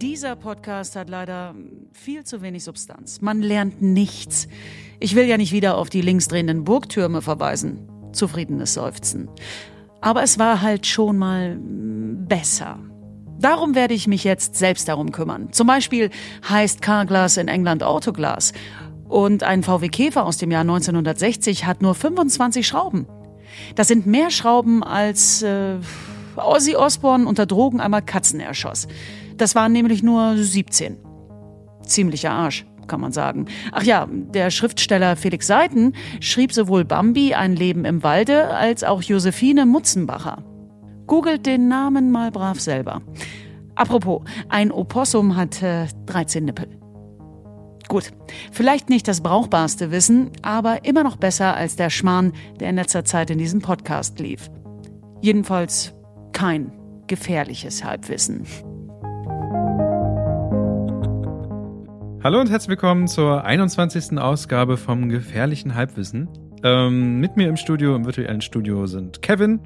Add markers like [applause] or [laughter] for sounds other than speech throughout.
Dieser Podcast hat leider viel zu wenig Substanz. Man lernt nichts. Ich will ja nicht wieder auf die linksdrehenden Burgtürme verweisen. Zufriedenes Seufzen. Aber es war halt schon mal besser. Darum werde ich mich jetzt selbst darum kümmern. Zum Beispiel heißt Carglass in England Autoglas. Und ein VW Käfer aus dem Jahr 1960 hat nur 25 Schrauben. Das sind mehr Schrauben als äh, Ozzy Osbourne unter Drogen einmal Katzen erschoss. Das waren nämlich nur 17. Ziemlicher Arsch, kann man sagen. Ach ja, der Schriftsteller Felix Seiten schrieb sowohl Bambi, ein Leben im Walde, als auch Josephine Mutzenbacher. Googelt den Namen mal brav selber. Apropos, ein Opossum hat äh, 13 Nippel. Gut, vielleicht nicht das brauchbarste Wissen, aber immer noch besser als der Schmarrn, der in letzter Zeit in diesem Podcast lief. Jedenfalls kein gefährliches Halbwissen. Hallo und herzlich willkommen zur 21. Ausgabe vom gefährlichen Halbwissen. Ähm, mit mir im Studio, im virtuellen Studio sind Kevin.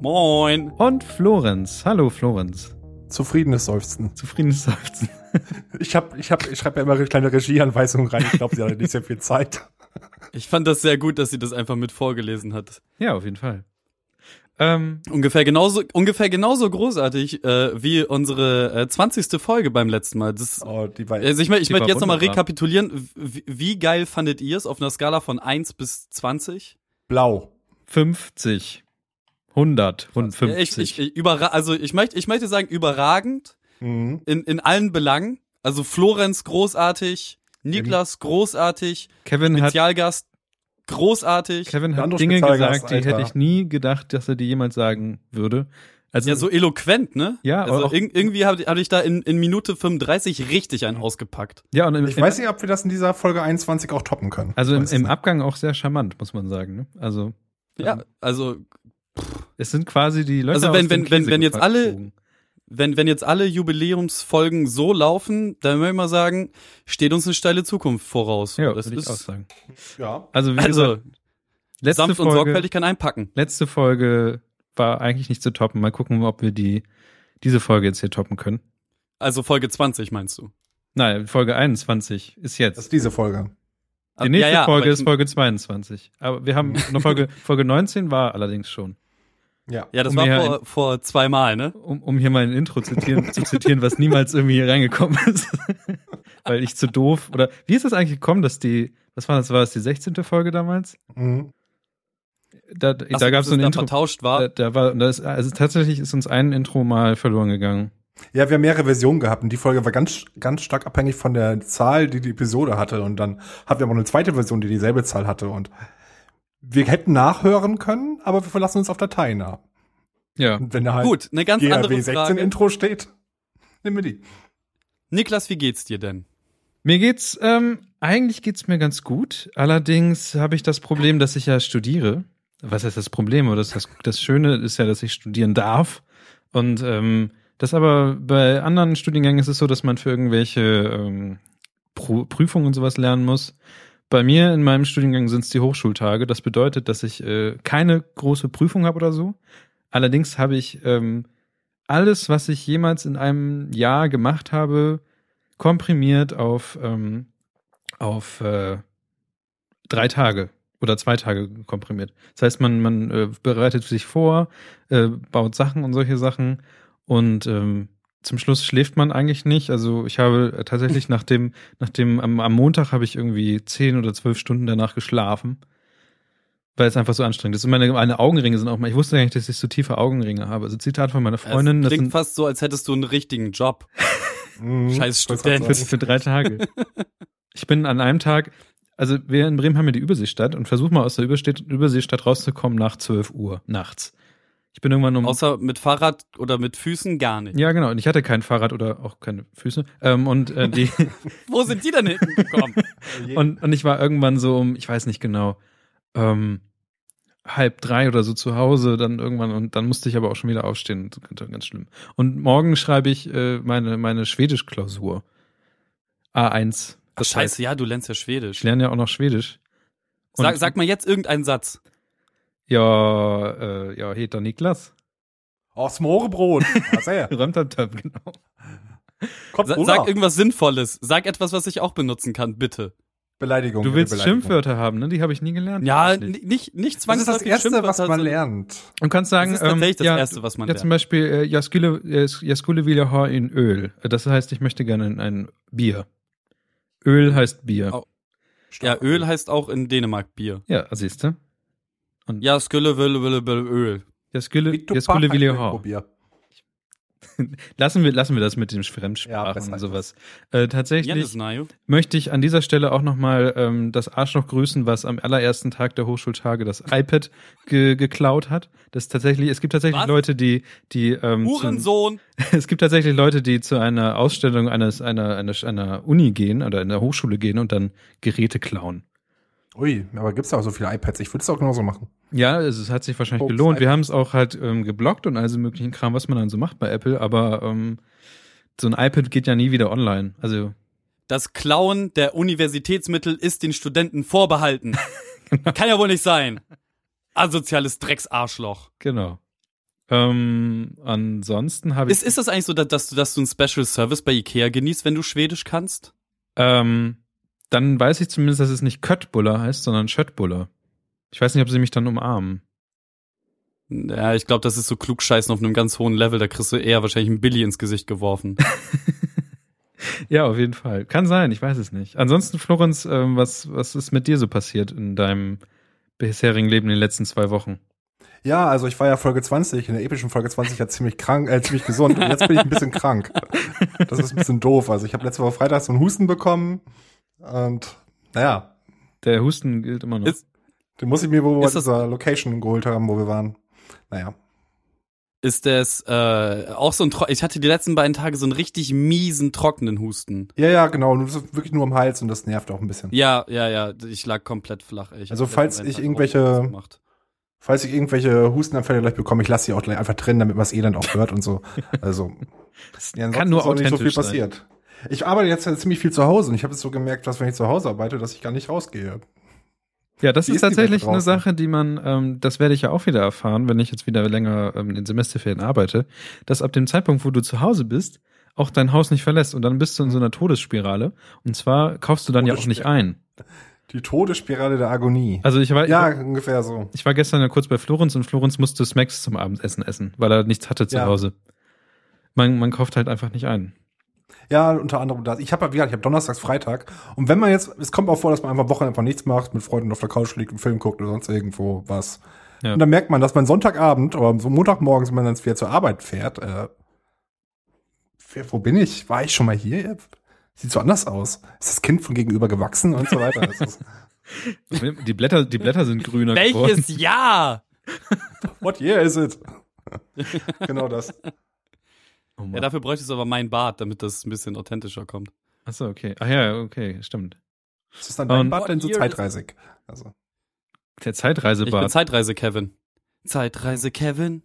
Moin. Und Florenz. Hallo Florenz. Zufriedenes Seufzen. Zufriedenes Seufzen. [laughs] ich hab, ich hab, ich schreibe ja immer kleine Regieanweisungen rein. Ich glaube, sie hat nicht sehr viel Zeit. Ich fand das sehr gut, dass sie das einfach mit vorgelesen hat. Ja, auf jeden Fall. Ähm, ungefähr genauso, ungefähr genauso großartig äh, wie unsere äh, 20. Folge beim letzten Mal. Das, oh, die war, also ich möchte ich möcht jetzt nochmal rekapitulieren. Wie, wie geil fandet ihr es auf einer Skala von 1 bis 20? Blau. 50. 100, 150. Ich, ich, ich, überra also ich möchte, ich möchte sagen, überragend mhm. in, in allen Belangen. Also Florenz großartig, Niklas großartig, Kevin Spezialgast großartig. Kevin hat Dinge gesagt, die hätte ich nie gedacht, dass er die jemals sagen würde. Also, ja, so eloquent, ne? Ja, also auch, irgendwie habe hab ich da in, in Minute 35 richtig einen ausgepackt. Ja, und im, ich im, weiß nicht, ob wir das in dieser Folge 21 auch toppen können. Also im, im Abgang auch sehr charmant, muss man sagen. Ne? Also ja, ähm, also pff. es sind quasi die Leute. Also wenn wenn wenn wenn jetzt alle wenn, wenn jetzt alle Jubiläumsfolgen so laufen, dann würde ich mal sagen, steht uns eine steile Zukunft voraus. Ja, das würde ich auch sagen. Ja. Also, wie also gesagt, letzte sanft Folge, und sorgfältig kann einpacken. Letzte Folge war eigentlich nicht zu toppen. Mal gucken, ob wir die, diese Folge jetzt hier toppen können. Also Folge 20 meinst du? Nein, Folge 21 ist jetzt. Das ist diese Folge. Die nächste ja, ja, Folge ist Folge 22. Aber wir haben noch Folge, [laughs] Folge 19 war allerdings schon. Ja, ja das um war vor, ein, vor zwei Mal, ne? Um, um hier mal ein Intro zitieren, zu zitieren, was niemals irgendwie hier reingekommen ist. [laughs] Weil ich zu doof, oder wie ist das eigentlich gekommen, dass die, was war das, war das die 16. Folge damals? Mhm. Da, Ach, da gab es so ein Intro. vertauscht war. Da, da war, da ist, also tatsächlich ist uns ein Intro mal verloren gegangen. Ja, wir haben mehrere Versionen gehabt und die Folge war ganz, ganz stark abhängig von der Zahl, die die Episode hatte und dann hatten wir aber eine zweite Version, die dieselbe Zahl hatte und wir hätten nachhören können, aber wir verlassen uns auf Dateien ab. Ja. Und wenn da halt Gut, eine ganz GRW andere 16 Frage. Intro steht, nehmen wir die. Niklas, wie geht's dir denn? Mir geht's, ähm, eigentlich geht's mir ganz gut. Allerdings habe ich das Problem, dass ich ja studiere. Was heißt das Problem? Aber das, das, das Schöne ist ja, dass ich studieren darf. Und ähm, das aber bei anderen Studiengängen ist es so, dass man für irgendwelche ähm, Prüfungen und sowas lernen muss. Bei mir in meinem Studiengang sind es die Hochschultage. Das bedeutet, dass ich äh, keine große Prüfung habe oder so. Allerdings habe ich ähm, alles, was ich jemals in einem Jahr gemacht habe, komprimiert auf, ähm, auf äh, drei Tage oder zwei Tage komprimiert. Das heißt, man, man äh, bereitet sich vor, äh, baut Sachen und solche Sachen und ähm, zum Schluss schläft man eigentlich nicht. Also ich habe tatsächlich [laughs] nach dem, nach dem, am, am Montag habe ich irgendwie zehn oder zwölf Stunden danach geschlafen. Weil es einfach so anstrengend ist. Und meine, meine Augenringe sind auch mal, ich wusste gar nicht, dass ich so tiefe Augenringe habe. Also Zitat von meiner Freundin. Das klingt das fast so, als hättest du einen richtigen Job. [laughs] Mhm. Scheiß Student. Für, für drei Tage. [laughs] ich bin an einem Tag, also wir in Bremen haben ja die Überseestadt und versuch mal aus der Überseestadt rauszukommen nach 12 Uhr nachts. Ich bin irgendwann um. Außer mit Fahrrad oder mit Füßen gar nicht. Ja, genau. Und ich hatte kein Fahrrad oder auch keine Füße. Ähm, und äh, die. [laughs] Wo sind die denn hinten gekommen? [laughs] und, und ich war irgendwann so um, ich weiß nicht genau, ähm, halb drei oder so zu Hause, dann irgendwann und dann musste ich aber auch schon wieder aufstehen. Ganz schlimm. Und morgen schreibe ich äh, meine, meine Schwedisch-Klausur. A1. Ach, scheiße, ja, du lernst ja Schwedisch. Ich lerne ja auch noch Schwedisch. Und sag, sag mal jetzt irgendeinen Satz. Ja, äh, ja, heter Niklas. Oh, Smorebrot. Sehr. Römtamtam, genau. Kommt Sa sag irgendwas Sinnvolles. Sag etwas, was ich auch benutzen kann, bitte. Beleidigung. Du willst Beleidigung. Schimpfwörter haben, ne? Die habe ich nie gelernt. Ja, nicht, nicht zwangsläufig. Das ist das Erste, was man lernt. Du kannst sagen, das ist tatsächlich ähm, das ja, Erste, was man ja, lernt. zum Beispiel äh, Jaskule, Jaskule Vilahar in Öl. Das heißt, ich möchte gerne ein, ein Bier. Öl heißt Bier. Oh. Ja, Öl heißt auch in Dänemark Bier. Ja, siehst du? Ja, Skülle, Wille, Wille, Wille, Öl. Wie du Jaskule Bach- Vilahar. Bier. [laughs] Lassen wir, lassen wir das mit den Ja, Fremdsprachen besser und sowas. Äh, tatsächlich Najo. möchte ich an dieser Stelle auch nochmal ähm, das Arschloch grüßen, was am allerersten Tag der Hochschultage das iPad ge geklaut hat. Das ist tatsächlich, es gibt tatsächlich Was? Leute, die, die ähm, zu, Hurensohn. [laughs] es gibt tatsächlich Leute, die zu einer Ausstellung eines einer, einer, einer Uni gehen oder in der Hochschule gehen und dann Geräte klauen. Ui, aber gibt's ja auch so viele iPads. Ich würde es auch genauso machen. Ja, es, es hat sich wahrscheinlich Ups, gelohnt. Wir haben es auch halt ähm, geblockt und all so möglichen Kram, was man dann so macht bei Apple, aber ähm, so ein iPad geht ja nie wieder online. Also Das Klauen der Universitätsmittel ist den Studenten vorbehalten. [laughs] Kann ja wohl nicht sein. Asoziales Drecksarschloch. genau. Ähm, ansonsten habe ich Ist, ist das eigentlich so, dass, dass, du, dass du einen Special Service bei Ikea genießt, wenn du Schwedisch kannst? ähm, dann weiß ich zumindest, dass es nicht Köttbuller heißt, sondern Schöttbuller. Ich weiß nicht, ob sie mich dann umarmen. Ja, ich glaube, das ist so klugscheißen auf einem ganz hohen Level. Da kriegst du eher wahrscheinlich ein Billy ins Gesicht geworfen. [laughs] Ja, auf jeden Fall. Kann sein, ich weiß es nicht. Ansonsten, Florenz, ähm, was, was ist mit dir so passiert in deinem bisherigen Leben in den letzten zwei Wochen? Ja, also ich war ja Folge 20, in der epischen Folge 20 ja ziemlich krank, äh, ziemlich gesund und jetzt bin ich ein bisschen krank. Das ist ein bisschen doof. Also ich habe letzte Woche Freitag so einen Husten bekommen und naja, Der Husten gilt immer noch. Ist- den muss ich mir wohl bei Ist das- dieser Location geholt haben, wo wir waren. Naja. ist das äh, auch so ein Tro Ich hatte die letzten beiden Tage so einen richtig miesen, trockenen Husten. Ja, ja, genau. Und das ist wirklich nur am Hals und das nervt auch ein bisschen. Ja, ja, ja. Ich lag komplett flach. Ich Also falls ich irgendwelche-. Falls ich irgendwelche Hustenanfälle gleich bekomme, ich lasse sie auch gleich einfach drin, damit man es eh dann auch hört und so. [laughs] Also Das ja, kann nur auch nicht so viel authentisch sein. passiert. Ich arbeite jetzt ja ziemlich viel zu Hause und ich habe jetzt so gemerkt, dass wenn ich zu Hause arbeite, dass ich gar nicht rausgehe. Ja, das Wie ist ist tatsächlich eine? Sache, die man, ähm, das werde ich ja auch wieder erfahren, wenn ich jetzt wieder länger ähm, in Semesterferien arbeite, dass ab dem Zeitpunkt, wo du zu Hause bist, auch dein Haus nicht verlässt und dann bist du in so einer Todesspirale. Und zwar kaufst du dann ja auch nicht ein. Die Todesspirale der Agonie. Also ich war, ja, ungefähr so. ich war gestern ja kurz bei Florenz und Florenz musste Smacks zum Abendessen essen, weil er nichts hatte zu Ja. Hause. Man, man kauft halt einfach nicht ein. Ja, unter anderem das. Ich habe ja, wie gesagt, ich habe Donnerstags, Freitag. Und wenn man jetzt, es kommt auch vor, dass man einfach am Wochenende einfach nichts macht, mit Freunden auf der Couch liegt und Film guckt oder sonst irgendwo was. Ja. Und dann merkt man, dass man Sonntagabend oder so Montagmorgens, wenn man dann wieder zur Arbeit fährt, äh, wer- wo bin ich? War ich schon mal hier? Sieht so anders aus. Ist das Kind von gegenüber gewachsen und so weiter? [laughs] Die Blätter, die Blätter sind grüner geworden. Welches Jahr? what year is it? [laughs] genau das. Oh. Ja, dafür bräuchtest du aber mein Bart, damit das ein bisschen authentischer kommt. Achso, okay. Ach ja, okay, stimmt. Das ist dann dein Und- Bad denn so zeitreisig. Also. Der Ich bin Zeitreisebart. Zeitreise Kevin. Zeitreise Kevin.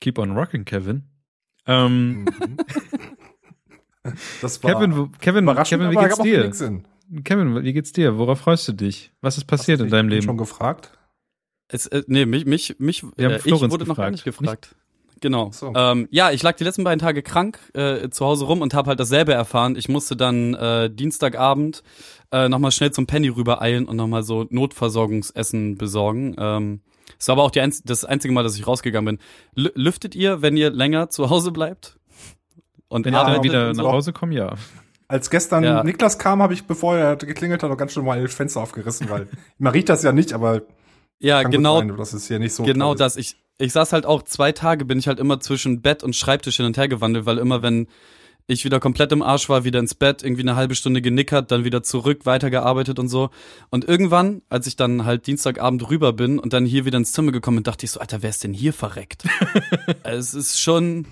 Keep on rocking, Kevin. Ähm, Mhm. [laughs] Das war Kevin, Kevin, Kevin, wie geht's dir? Kevin, wie geht's dir? Worauf freust du dich? Was ist passiert Hast du in deinem dich Leben? schon gefragt? Es, äh, nee, mich, mich, mich, Wir haben äh, ich wurde noch gar nicht gefragt. Genau. So. Ähm, ja, ich lag die letzten beiden Tage krank äh, zu Hause rum und habe halt dasselbe erfahren. Ich musste dann äh, Dienstagabend äh, nochmal schnell zum Penny rübereilen und nochmal so Notversorgungsessen besorgen. Ähm, es war aber auch die einz das einzige Mal, dass ich rausgegangen bin. L lüftet ihr, wenn ihr länger zu Hause bleibt? Und Wenn Ja, ich dann wieder nach so? Hause komme, ja. Als gestern Ja. Niklas kam, habe ich, bevor er geklingelt hat, noch ganz schnell mal das Fenster aufgerissen, weil [laughs] man riecht das ja nicht, aber Ja, genau, sein, das ist hier nicht so. genau das. Ich, ich saß halt auch zwei Tage, bin ich halt immer zwischen Bett und Schreibtisch hin und her gewandelt, weil immer wenn ich wieder komplett im Arsch war, wieder ins Bett, irgendwie eine halbe Stunde genickert, dann wieder zurück, weitergearbeitet und so. Und irgendwann, als ich dann halt Dienstagabend rüber bin und dann hier wieder ins Zimmer gekommen bin, dachte ich so, Alter, wer ist denn hier verreckt? [laughs] es ist schon,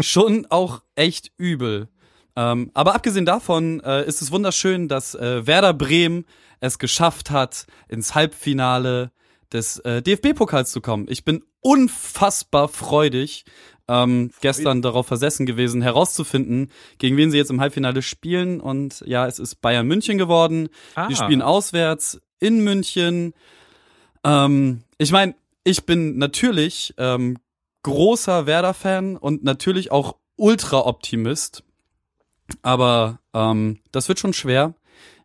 schon auch echt übel. Ähm, aber abgesehen davon äh, ist es wunderschön, dass äh, Werder Bremen es geschafft hat, ins Halbfinale des äh, DFB-Pokals zu kommen. Ich bin unfassbar freudig, ähm, gestern darauf versessen gewesen, herauszufinden, gegen wen sie jetzt im Halbfinale spielen. Und ja, es ist Bayern München geworden. Ah. Die spielen auswärts in München. Ähm, ich meine, ich bin natürlich ähm, großer Werder-Fan und natürlich auch Ultra-Optimist. Aber ähm, das wird schon schwer.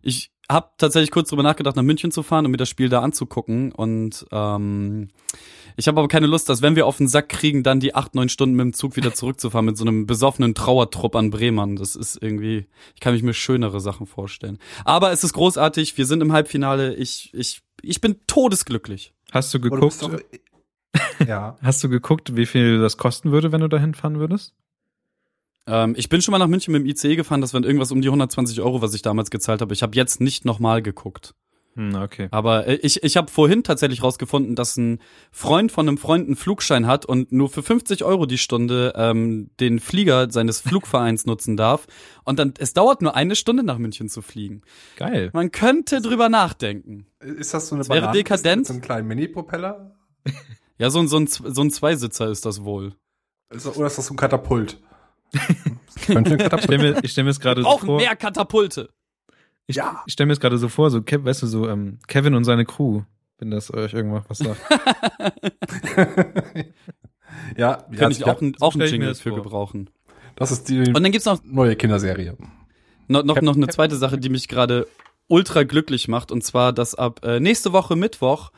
Ich habe tatsächlich kurz drüber nachgedacht, nach München zu fahren und mir das Spiel da anzugucken. Und ähm, ich habe aber keine Lust, dass wenn wir auf den Sack kriegen, dann die acht, neun Stunden mit dem Zug wieder zurückzufahren mit so einem besoffenen Trauertrupp an Bremen. Das ist irgendwie, ich kann mich mir schönere Sachen vorstellen. Aber es ist großartig, wir sind im Halbfinale. Ich, ich, ich bin todesglücklich. Hast du geguckt? Du doch, [laughs] ja. Hast du geguckt, wie viel das kosten würde, wenn du dahin fahren würdest? Ähm, ich bin schon mal nach München mit dem ICE gefahren, das waren irgendwas um die 120 Euro, was ich damals gezahlt habe. Ich habe jetzt nicht nochmal geguckt. Hm, okay. Aber äh, ich, ich habe vorhin tatsächlich rausgefunden, dass ein Freund von einem Freund einen Flugschein hat und nur für 50 Euro die Stunde ähm, den Flieger seines Flugvereins [laughs] nutzen darf. Und dann, es dauert nur eine Stunde nach München zu fliegen. Geil. Man könnte drüber nachdenken. Ist das so eine das wäre dekadent? Mit so einem kleinen Mini-Propeller? ja, so, so, ein, so ein Zweisitzer ist das wohl. Oder ist das so ein Katapult? Ich stelle mir, stell mir jetzt gerade so vor. mehr Katapulte. Ich, ja. ich stelle mir jetzt gerade so vor, so, weißt du, so ähm, Kevin und seine Crew, wenn das euch irgendwas was sagt. [laughs] [laughs] ja, kann ja, ich auch, ein, auch einen Jingle für gebrauchen. Das ist die und dann gibt's noch neue Kinderserie. No, noch, noch eine zweite Sache, die mich gerade ultra glücklich macht, und zwar, dass ab äh, nächste Woche Mittwoch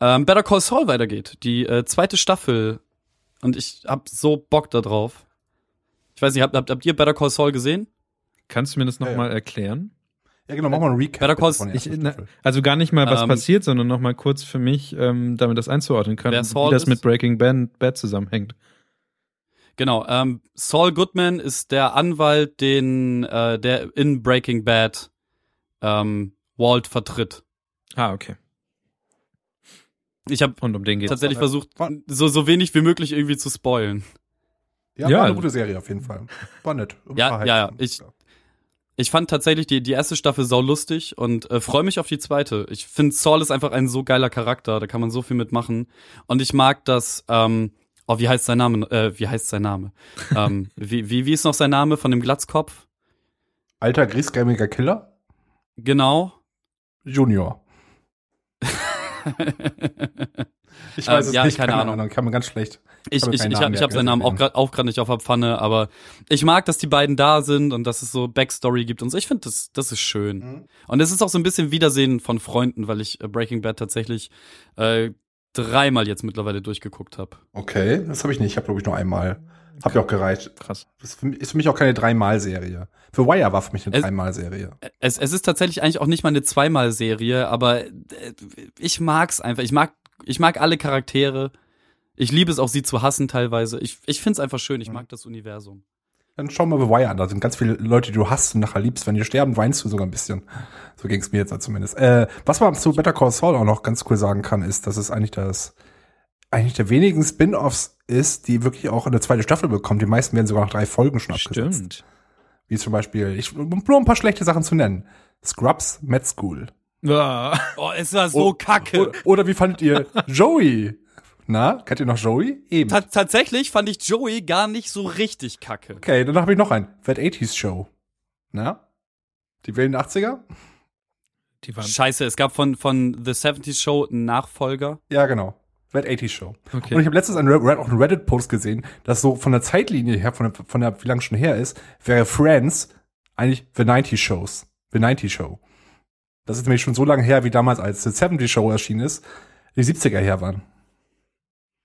ähm, Better Call Saul weitergeht. Die äh, zweite Staffel. Und ich hab so Bock da drauf. Ich weiß nicht, habt, habt, habt ihr Better Call Saul gesehen? Kannst du mir das nochmal ja, ja. erklären? Ja, genau, mach mal ein Recap. Better Call ich, na, also gar nicht mal, was ähm, passiert, sondern nochmal kurz für mich, ähm, damit das einzuordnen können, wie das mit Breaking Bad, Bad zusammenhängt. Genau, ähm, Saul Goodman ist der Anwalt, den äh, der in Breaking Bad ähm, Walt vertritt. Ah, okay. Ich habe um tatsächlich versucht, so, so wenig wie möglich irgendwie zu spoilen. Ja, ja, war eine gute Serie auf jeden Fall. War nett. Ja, ja, ja. Ich, ich fand tatsächlich die, die erste Staffel sau lustig und äh, freue mich auf die zweite. Ich finde, Saul ist einfach ein so geiler Charakter, da kann man so viel mitmachen. Und ich mag das, ähm, oh, wie heißt sein Name? Äh, wie heißt sein Name? ähm, [laughs] wie, wie, wie ist noch sein Name von dem Glatzkopf? Alter griesgrämiger Killer? Genau. Junior. [laughs] ich weiß ähm, es ja, nicht, keine, keine Ahnung. Ahnung. Kann man ganz schlecht. Ich, ich, ich, habe ich hab seinen Namen auch gerade auch grad nicht auf der Pfanne, aber ich mag, dass die beiden da sind und dass es so Backstory gibt und so. Ich finde, das, das ist schön. Mhm. Und es ist auch so ein bisschen Wiedersehen von Freunden, weil ich äh, Breaking Bad tatsächlich äh, dreimal jetzt mittlerweile durchgeguckt habe. Okay, das habe ich nicht. Ich habe, glaube ich, nur einmal. Hab ja auch gereicht. Krass. Das ist für mich auch keine Dreimal-Serie. Für Wire war für mich eine Dreimal-Serie. Es, es ist tatsächlich eigentlich auch nicht mal eine Zweimal-Serie, aber äh, ich mag's einfach. Ich mag, ich mag alle Charaktere. Ich liebe es auch, sie zu hassen teilweise. Ich, ich finde es einfach schön. Ich mag das Universum. Dann schau mal The Wire an. Da sind ganz viele Leute, die du hast und nachher liebst. Wenn die sterben, weinst du sogar ein bisschen. So ging es mir jetzt zumindest. Äh, was man zu Better Call Saul auch noch ganz cool sagen kann, ist, dass es eigentlich das eigentlich der wenigen Spin-offs ist, die wirklich auch eine zweite Staffel bekommen. Die meisten werden sogar nach drei Folgen schon abgesetzt. Stimmt. Wie zum Beispiel, ich, um nur ein paar schlechte Sachen zu nennen. Scrubs Med School. Oh, ist das so o kacke. Oder, oder wie fandet ihr Joey? Na, kennt ihr noch Joey? Eben. Ta tatsächlich fand ich Joey gar nicht so richtig kacke. Okay, dann habe ich noch einen. That 80s Show. Na? Die wilden 80er? Die waren Scheiße, es gab von, von The 70s Show einen Nachfolger. Ja, genau. Red 80s Show. Okay. Und ich habe letztens einen, einen Reddit-Post gesehen, dass so von der Zeitlinie her, von der, von der, wie lange schon her ist, wäre Friends eigentlich The 90s Shows. The 90s Show. Das ist nämlich schon so lange her, wie damals, als The 70s Show erschienen ist, die 70er her waren.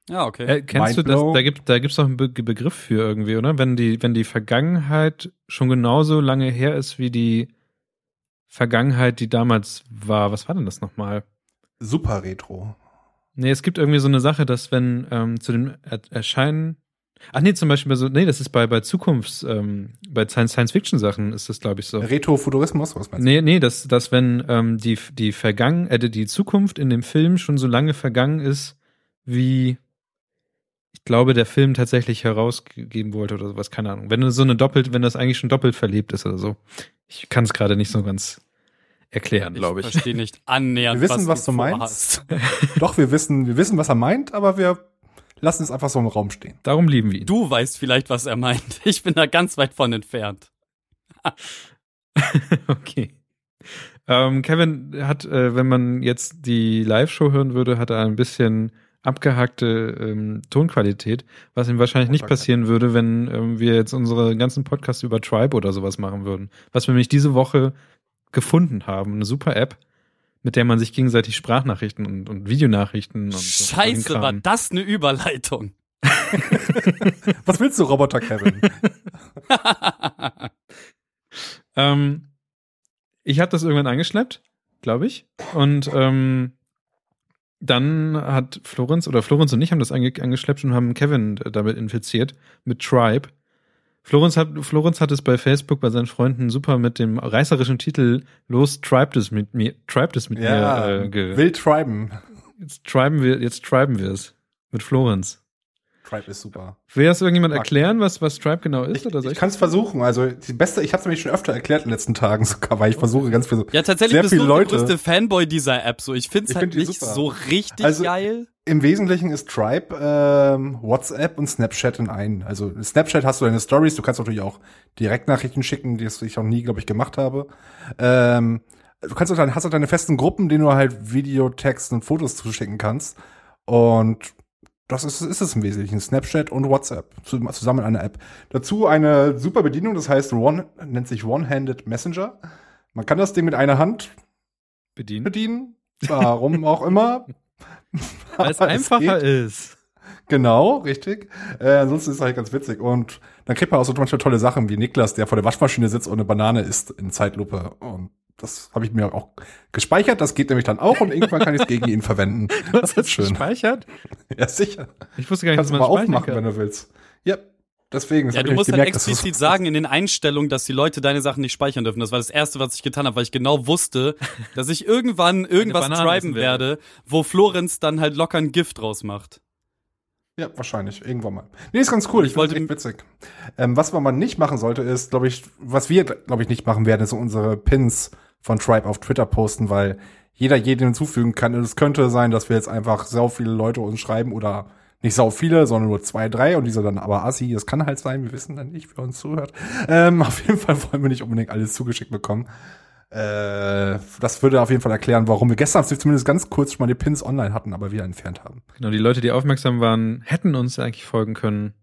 Ja, okay. Äh, kennst Mind du das? Da gibt da gibt's doch einen Be Begriff für irgendwie, oder? Wenn die wenn die Vergangenheit schon genauso lange her ist wie die Vergangenheit, die damals war. Was war denn das nochmal? Super Retro. Nee, es gibt irgendwie so eine Sache, dass wenn ähm, zu dem er Erscheinen Ach nee, zum Beispiel bei so, nee, das ist bei, bei Zukunfts, ähm, bei Science-Fiction-Sachen ist das, glaube ich, so. Retrofuturismus, was meinst du? Nee, nee, dass, dass wenn ähm, die, die Vergangen, äh, die Zukunft in dem Film schon so lange vergangen ist, wie ich glaube, der Film tatsächlich herausgeben wollte oder sowas, keine Ahnung. Wenn du so eine doppelt, wenn das eigentlich schon doppelt verlebt ist oder so. Ich kann es gerade nicht so ganz erklären, glaube ich. Ich verstehe nicht [laughs] annähernd. Wir wissen, was, was du meinst. Doch, wir wissen, wir wissen, was er meint, aber wir lassen es einfach so im Raum stehen. Darum lieben wir ihn. Du weißt vielleicht, was er meint. [laughs] Ich bin da ganz weit von entfernt. [laughs] okay. Ähm, Kevin hat, äh, wenn man jetzt die Live-Show hören würde, hat er ein bisschen abgehackte ähm, Tonqualität, was ihm wahrscheinlich nicht passieren würde, wenn ähm, wir jetzt unsere ganzen Podcasts über Tribe oder sowas machen würden. Was wir nämlich diese Woche gefunden haben, eine super App, mit der man sich gegenseitig Sprachnachrichten und, und Videonachrichten und Scheiße, so war das eine Überleitung. [laughs] Was willst du, Roboter Kevin? [laughs] ähm, ich habe das irgendwann angeschleppt, glaube ich. Und ähm, dann hat Florenz oder Florenz und ich haben das ange angeschleppt und haben Kevin damit infiziert mit Tribe. Florenz hat, Florenz hat es bei Facebook bei seinen Freunden super mit dem reißerischen Titel Los, tribe es mit mir, tribe es mit ja, mir. Äh, ge wild triben. Jetzt triben wir, jetzt triben wir es mit Florenz. Tribe ist super. Will das irgendjemand erklären, was, was Tribe genau ist? Ich, oder soll ich, ich kann es versuchen. Also die beste, ich habe es nämlich schon öfter erklärt in den letzten Tagen sogar, weil ich versuche ganz viel. Ja, tatsächlich bist du Leute. der größte Fanboy dieser App. So, ich finde es halt find nicht super. so richtig also, geil. Im Wesentlichen ist Tribe ähm, WhatsApp und Snapchat in einen. Also Snapchat hast du deine Stories, du kannst natürlich auch Direktnachrichten schicken, die ich auch nie, glaube ich, gemacht habe. Ähm, du kannst auch dann, hast auch deine festen Gruppen, denen du halt Video, Text und Fotos zuschicken kannst. Und das ist, ist es im Wesentlichen. Snapchat und WhatsApp zusammen in einer App. Dazu eine super Bedienung, das heißt One, nennt sich One-Handed Messenger. Man kann das Ding mit einer Hand bedienen. bedienen. Warum auch immer. [laughs] Weil es einfacher ist. Genau, richtig. Äh, ansonsten ist es halt ganz witzig. Und dann kriegt man auch so manchmal tolle Sachen wie Niklas, der vor der Waschmaschine sitzt und eine Banane isst in Zeitlupe. Und das habe ich mir auch gespeichert. Das geht nämlich dann auch und irgendwann kann ich es gegen ihn verwenden. [laughs] Du das ist schön. gespeichert? [laughs] Ja, sicher. Ich wusste gar nicht, Kannst dass man mal aufmachen, kann. wenn du willst. Ja, deswegen. Ja, du musst halt gemerkt, explizit sagen in den Einstellungen, dass die Leute deine Sachen nicht speichern dürfen. Das war das Erste, was ich getan habe, weil ich genau wusste, [laughs] dass ich irgendwann irgendwas treiben werde, wo Florenz dann halt locker ein Gift draus macht. Ja, wahrscheinlich. Irgendwann mal. Nee, ist ganz cool. Ich, ich wollte echt witzig. Ähm, was man mal nicht machen sollte, ist, glaube ich, was wir, glaube ich, nicht machen werden, ist unsere Pins von Tribe auf Twitter posten, weil jeder jeden hinzufügen kann. Und es könnte sein, dass wir jetzt einfach sau viele Leute uns schreiben oder nicht sau viele, sondern nur zwei, drei und diese dann aber assi. Das kann halt sein, wir wissen dann nicht, wer uns zuhört. Ähm, [laughs] auf jeden Fall wollen wir nicht unbedingt alles zugeschickt bekommen. Äh, das würde auf jeden Fall erklären, warum wir gestern zumindest ganz kurz schon mal die Pins online hatten, aber wieder entfernt haben. Genau, die Leute, die aufmerksam waren, hätten uns eigentlich folgen können.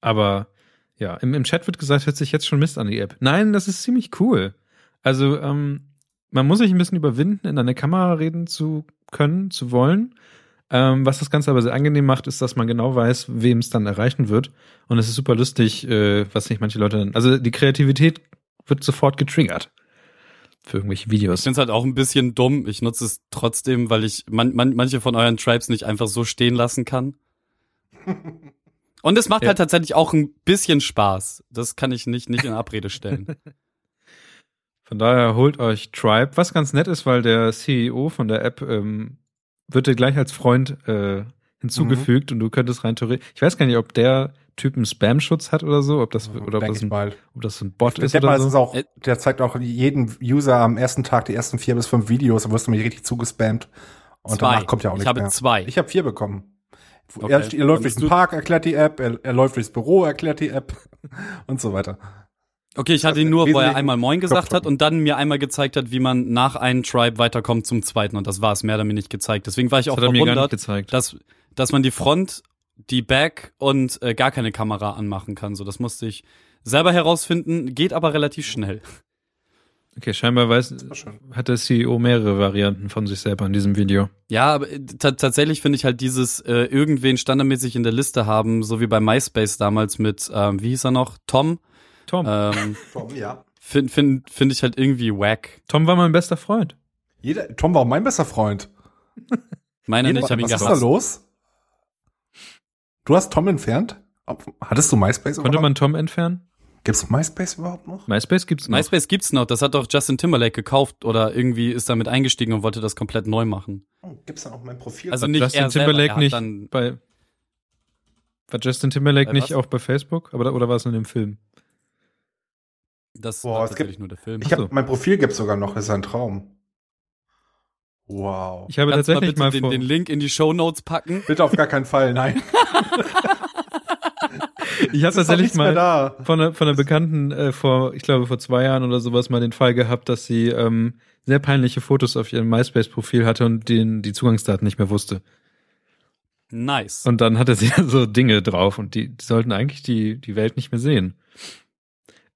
Aber ja, im, im Chat wird gesagt, hört sich jetzt schon Mist an die App. Nein, das ist ziemlich cool. Also, ähm, man muss sich ein bisschen überwinden, in eine Kamera reden zu können, zu wollen. Ähm, was das Ganze aber sehr angenehm macht, ist, dass man genau weiß, wem es dann erreichen wird. Und es ist super lustig, äh, was nicht manche Leute dann. Also die Kreativität wird sofort getriggert für irgendwelche Videos. Ich finde es halt auch ein bisschen dumm. Ich nutze es trotzdem, weil ich man, man, manche von euren Tribes nicht einfach so stehen lassen kann. [laughs] Und es macht ja. halt tatsächlich auch ein bisschen Spaß. Das kann ich nicht, nicht in Abrede stellen. [laughs] Von daher holt euch Tribe, was ganz nett ist, weil der CEO von der App ähm, wird dir gleich als Freund äh, hinzugefügt mhm. und du könntest rein theoretisch. Ich weiß gar nicht, ob der Typ einen Spam-Schutz hat oder so, ob das oder ob das, ein, ob das ein Bot ist oder so. Ist auch, der zeigt auch jeden User am ersten Tag die ersten vier bis fünf Videos, da wirst du mich richtig zugespammt. Und zwei. danach kommt ja auch nichts Ich habe mehr. zwei. Ich habe vier bekommen. Okay. Er, er läuft durch den Park, erklärt die App, er, er läuft durchs Büro, erklärt die App [laughs] und so weiter. Okay, ich hatte ihn nur, wo er einmal Moin gesagt hat und dann mir einmal gezeigt hat, wie man nach einem Tribe weiterkommt zum zweiten und das war es. Mehr hat er mir nicht gezeigt. Deswegen war ich auch verwundert, dass, dass man die Front, die Back und äh, gar keine Kamera anmachen kann. So, das musste ich selber herausfinden, geht aber relativ schnell. Okay, scheinbar weiß, hat der CEO mehrere Varianten von sich selber in diesem Video. Ja, aber äh, tatsächlich finde ich halt dieses äh, irgendwen standardmäßig in der Liste haben, so wie bei MySpace damals mit, ähm, wie hieß er noch, Tom, Tom. Ähm, Tom, ja. Finde find, find ich halt irgendwie wack. Tom war mein bester Freund. Jeder, Tom war auch mein bester Freund. [laughs] Meiner nicht, ich habe ihn Was ist da los? Du hast Tom entfernt? Hattest du MySpace Konnte überhaupt? man Tom entfernen? Gibt's MySpace überhaupt noch? MySpace gibt's noch. MySpace gibt's noch. Das hat doch Justin Timberlake gekauft oder irgendwie ist damit eingestiegen und wollte das komplett neu machen. Oh, gibt's da noch mein Profil? Also nicht Justin Timberlake selber, nicht bei war Justin Timberlake nicht auch bei Facebook, aber oder war es in dem Film? Das Boah, war tatsächlich nur der Film. Ich habe mein Profil gibt's sogar noch, ist ein Traum. Wow. Ich habe Kannst tatsächlich mal, mal den, den, Link in die Show Notes packen. Bitte auf gar keinen Fall, nein. [laughs] ich habe tatsächlich mal von einer, von einer Bekannten äh, vor, ich glaube vor zwei Jahren oder sowas mal den Fall gehabt, dass sie ähm, sehr peinliche Fotos auf ihrem MySpace-Profil hatte und den die Zugangsdaten nicht mehr wusste. Nice. Und dann hatte sie [laughs] so Dinge drauf und die, die sollten eigentlich die, die Welt nicht mehr sehen.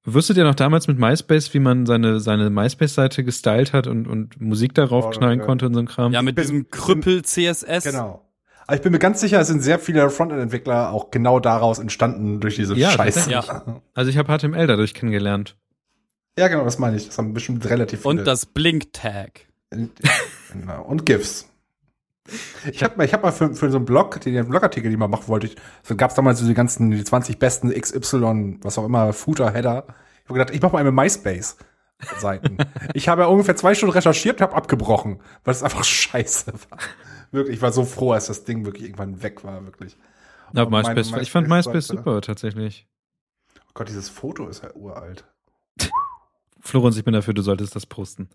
Wusstet ihr noch damals mit MySpace, wie man seine, seine MySpace-Seite gestylt hat und, und Musik darauf oh, knallen ja. konnte und so ein Kram? Ja, mit diesem Krüppel CSS. Genau. Aber ich bin mir ganz sicher, es sind sehr viele Frontend-Entwickler auch genau daraus entstanden durch diese ja, Scheiße. Ja. Also ich habe HTML dadurch kennengelernt. Ja, genau, das meine ich. Das haben bestimmt relativ viele. Und das Blink-Tag. [laughs] genau. Und GIFs. Ich habe ich hab mal für, für so einen Blog, den Blogartikel, den ich mal machen wollte, so gab es damals so die ganzen, die 20 besten XY, was auch immer, Footer, Header. Ich habe gedacht, ich mache mal eine MySpace. Seiten. ich habe ja ungefähr zwei Stunden recherchiert, habe abgebrochen, weil es einfach [laughs] scheiße war. Wirklich, ich war so froh, als das Ding wirklich irgendwann weg war, wirklich. Ja, MySpace, meine, ich fand MySpace super, tatsächlich. Oh Gott, dieses Foto ist ja uralt. Florenz, ich bin dafür, du solltest das posten.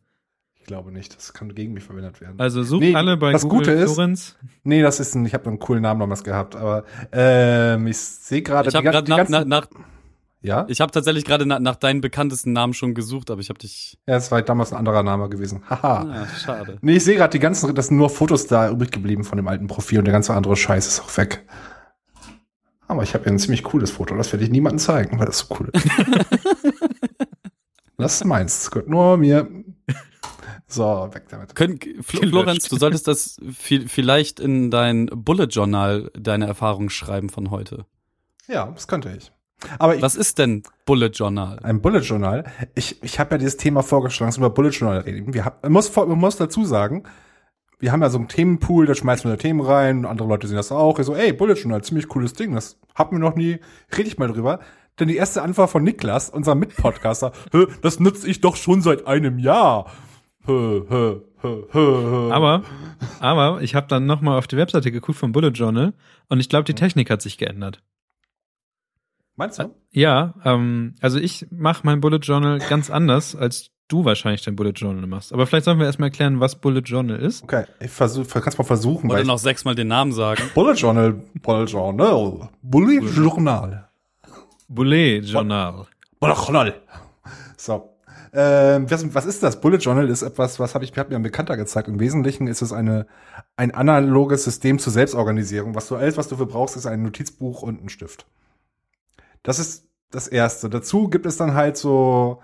Ich glaube nicht, das kann gegen mich verwendet werden. Also sucht nee, alle bei das Google Gute ist, Florenz. Nee, das ist ein, ich habe einen coolen Namen damals gehabt, aber ähm, ich sehe gerade Ich habe gerade nach, nach, nach ja? Ich habe tatsächlich gerade nach, nach deinen bekanntesten Namen schon gesucht, aber ich habe dich. Ja, es war damals ein anderer Name gewesen. Haha. Ja, schade. Nee, ich sehe gerade die ganzen, das sind nur Fotos da übrig geblieben von dem alten Profil und der ganze andere Scheiß ist auch weg. Aber ich habe ja ein ziemlich cooles Foto, das werde ich niemandem zeigen, weil das so cool ist. [laughs] das ist meins, das gehört nur mir. So, weg damit. Können, Fl Florenz, du solltest das vielleicht in dein Bullet Journal deine Erfahrungen schreiben von heute. Ja, das könnte ich. Aber ich, Was ist denn Bullet Journal? Ein Bullet Journal. Ich, ich habe ja dieses Thema vorgeschlagen, über Bullet Journal reden. Wir hab, man, muss, man muss dazu sagen, wir haben ja so einen Themenpool, da schmeißen wir da Themen rein, andere Leute sehen das auch. Ich so, ey, Bullet Journal, ziemlich cooles Ding, das hatten wir noch nie, rede ich mal drüber. Denn die erste Antwort von Niklas, unser Mitpodcaster, [laughs] das nutze ich doch schon seit einem Jahr. Aber, aber ich habe dann noch mal auf die Webseite geguckt vom Bullet Journal und ich glaube, die Technik hat sich geändert. Meinst du? Ja, ähm, also ich mache mein Bullet Journal ganz anders, als du wahrscheinlich dein Bullet Journal machst. Aber vielleicht sollen wir erstmal erklären, was Bullet Journal ist. Okay, ich versuch, kannst mal versuchen. Oder noch sechsmal den Namen sagen. Bullet Journal, Bullet Journal, Bullet Journal. Bullet Journal. Bullet Journal. So. Ähm, was, was ist das? Bullet Journal ist etwas, was habe ich, hat mir ein Bekannter gezeigt. Im Wesentlichen ist es eine, ein analoges System zur Selbstorganisierung. Was du alles, was du für brauchst, ist ein Notizbuch und ein Stift. Das ist das Erste. Dazu gibt es dann halt so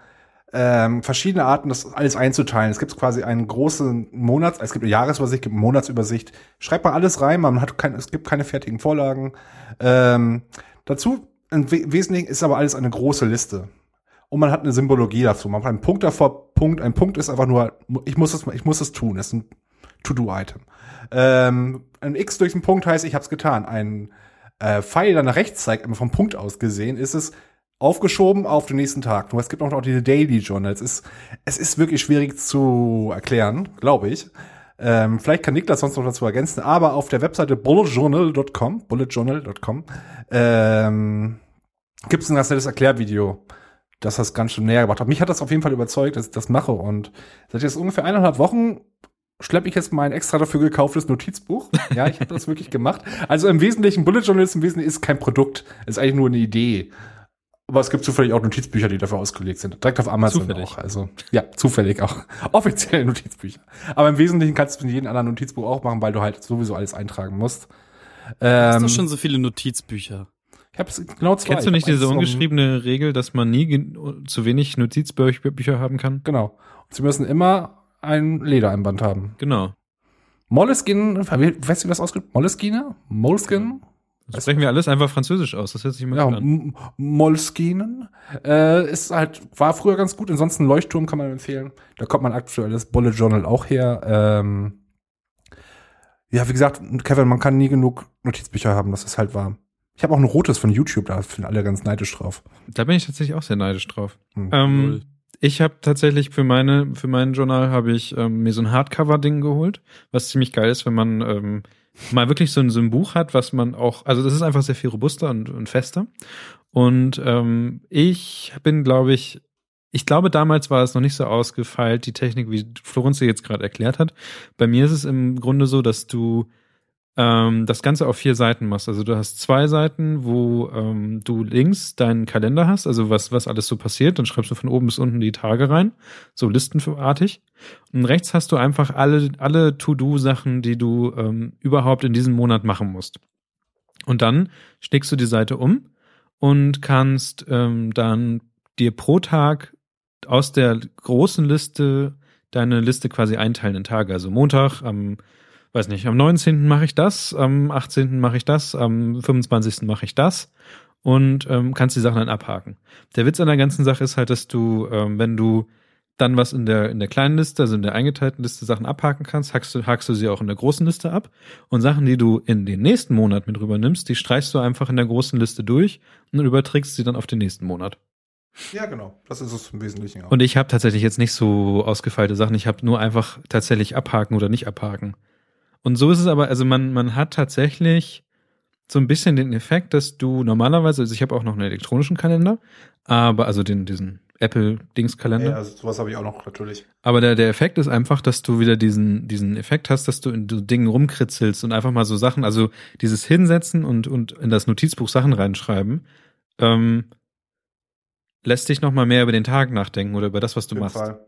ähm, verschiedene Arten, das alles einzuteilen. Es gibt quasi einen großen Monats, es gibt eine Jahresübersicht, gibt eine Monatsübersicht. Schreibt man alles rein, man hat kein, es gibt keine fertigen Vorlagen. Ähm, dazu im Wesentlichen ist aber alles eine große Liste. Und man hat eine Symbologie dazu. Man hat einen Punkt davor, Punkt. Ein Punkt ist einfach nur, ich muss es, ich muss es tun. Das ist ein To-Do-Item. Ähm, ein X durch den Punkt heißt, ich habe es getan. Ein äh, Pfeil dann nach rechts zeigt, immer vom Punkt aus gesehen, ist es aufgeschoben auf den nächsten Tag. Nur es gibt auch noch diese Daily Journals. Es ist, es ist wirklich schwierig zu erklären, glaube ich. Ähm, vielleicht kann Niklas sonst noch dazu ergänzen, aber auf der Webseite bulletjournal.com, bulletjournal.com, ähm, gibt es ein ganz nettes Erklärvideo, das das ganz schön näher gebracht hat. Mich hat das auf jeden Fall überzeugt, dass ich das mache und seit jetzt ungefähr eineinhalb Wochen schleppe ich jetzt mein extra dafür gekauftes Notizbuch. Ja, ich habe das [laughs] wirklich gemacht. Also im Wesentlichen, Bullet Journal ist im Wesentlichen ist kein Produkt, ist eigentlich nur eine Idee. Aber es gibt zufällig auch Notizbücher, die dafür ausgelegt sind. Direkt auf Amazon zufällig. auch. Also ja, zufällig auch. [laughs] Offizielle Notizbücher. Aber im Wesentlichen kannst du mit jedem anderen Notizbuch auch machen, weil du halt sowieso alles eintragen musst. Ähm, Hast du schon so viele Notizbücher? Ich habe genau zwei. Kennst du nicht diese ungeschriebene Regel, dass man nie zu wenig Notizbücher haben kann? Genau. Sie müssen immer ein Ledereinband haben. Genau. Moleskine, weißt du, wie das ausgeht? Moleskine? Moleskine? Das sprechen wir alles einfach französisch aus. Das hört sich immer ja, an. Moleskinen äh, ist halt war früher ganz gut. Ansonsten Leuchtturm kann man empfehlen. Da kommt man aktuell das Bullet Journal auch her. Ähm, ja, wie gesagt, Kevin, man kann nie genug Notizbücher haben. Das ist halt wahr. Ich habe auch ein rotes von YouTube. Da sind alle ganz neidisch drauf. Da bin ich tatsächlich auch sehr neidisch drauf. Hm. Ähm, ich habe tatsächlich für meine für meinen Journal habe ich ähm, mir so ein Hardcover-Ding geholt, was ziemlich geil ist, wenn man ähm, mal wirklich so ein, so ein Buch hat, was man auch, also das ist einfach sehr viel robuster und, und fester. Und ähm, ich bin, glaube ich, ich glaube, damals war es noch nicht so ausgefeilt, die Technik, wie Florenz jetzt gerade erklärt hat. Bei mir ist es im Grunde so, dass du ähm, das Ganze auf vier Seiten machst. Also du hast zwei Seiten, wo ähm, du links deinen Kalender hast, also was, was alles so passiert. Dann schreibst du von oben bis unten die Tage rein, so listenartig. Und rechts hast du einfach alle, alle To-Do-Sachen, die du ähm, überhaupt in diesem Monat machen musst. Und dann schlägst du die Seite um und kannst ähm, dann dir pro Tag aus der großen Liste deine Liste quasi einteilen in Tage. Also Montag am weiß nicht, am 19. mache ich das, am 18. mache ich das, am 25. mache ich das und ähm, kannst die Sachen dann abhaken. Der Witz an der ganzen Sache ist halt, dass du, ähm, wenn du dann was in der, in der kleinen Liste, also in der eingeteilten Liste Sachen abhaken kannst, hakst du, hakst du sie auch in der großen Liste ab. Und Sachen, die du in den nächsten Monat mit rübernimmst, die streichst du einfach in der großen Liste durch und überträgst sie dann auf den nächsten Monat. Ja, genau. Das ist es im Wesentlichen auch. Und ich habe tatsächlich jetzt nicht so ausgefeilte Sachen. Ich habe nur einfach tatsächlich abhaken oder nicht abhaken. Und so ist es aber, also man, man hat tatsächlich so ein bisschen den Effekt, dass du normalerweise, also ich habe auch noch einen elektronischen Kalender, aber also den, diesen Apple-Dings-Kalender. Ja, also sowas habe ich auch noch natürlich. Aber der, der Effekt ist einfach, dass du wieder diesen, diesen Effekt hast, dass du in so Dingen rumkritzelst und einfach mal so Sachen, also dieses Hinsetzen und, und in das Notizbuch Sachen reinschreiben, ähm, lässt dich noch mal mehr über den Tag nachdenken oder über das, was du machst. Fall.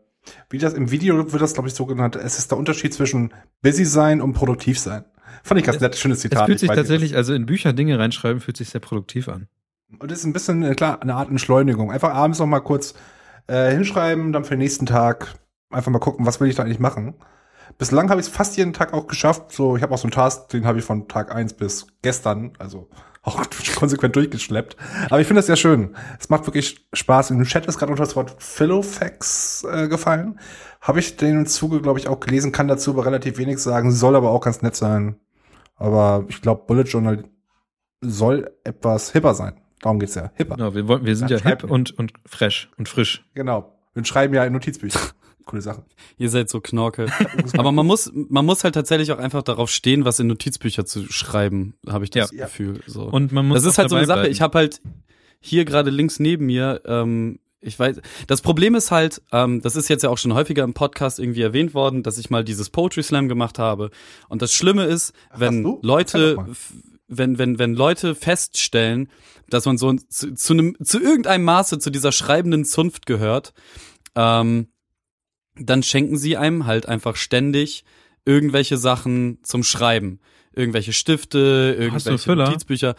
Wie das im Video wird das, glaube ich, so genannt. Es ist der Unterschied zwischen busy sein und produktiv sein. Fand ich ganz nett, schönes Zitat. Es fühlt sich tatsächlich, also in Bücher Dinge reinschreiben, fühlt sich sehr produktiv an. Und das ist ein bisschen, äh, klar, eine Art Entschleunigung. Einfach abends noch mal kurz äh, hinschreiben, dann für den nächsten Tag einfach mal gucken, was will ich da eigentlich machen. Bislang habe ich es fast jeden Tag auch geschafft. So, ich habe auch so einen Task, den habe ich von Tag eins bis gestern, also [laughs] auch konsequent durchgeschleppt. Aber ich finde das sehr schön. Es macht wirklich Spaß. Im Chat ist gerade unter das Wort Philofax äh, gefallen. Habe ich den im Zuge, glaube ich, auch gelesen, kann dazu aber relativ wenig sagen, soll aber auch ganz nett sein. Aber ich glaube, Bullet Journal soll etwas hipper sein. Darum geht's ja. Hipper. Genau, wir, wollen, wir sind ja, ja hip und, und fresh und frisch. Genau. Wir schreiben ja in Notizbücher coole Sachen. Ihr seid so Knorke. [laughs] Aber man muss, man muss halt tatsächlich auch einfach darauf stehen, was in Notizbücher zu schreiben, habe ich das ja. Gefühl. So. Und man muss das ist halt so eine Sache. Bleiben. Ich habe halt hier gerade links neben mir, ähm, ich weiß, das Problem ist halt, ähm, das ist jetzt ja auch schon häufiger im Podcast irgendwie erwähnt worden, dass ich mal dieses Poetry Slam gemacht habe. Und das Schlimme ist, wenn Leute, wenn, wenn, wenn Leute feststellen, dass man so zu, zu, einem, zu irgendeinem Maße zu dieser schreibenden Zunft gehört, ähm, dann schenken sie einem halt einfach ständig irgendwelche Sachen zum Schreiben. Irgendwelche Stifte, irgendwelche Notizbücher.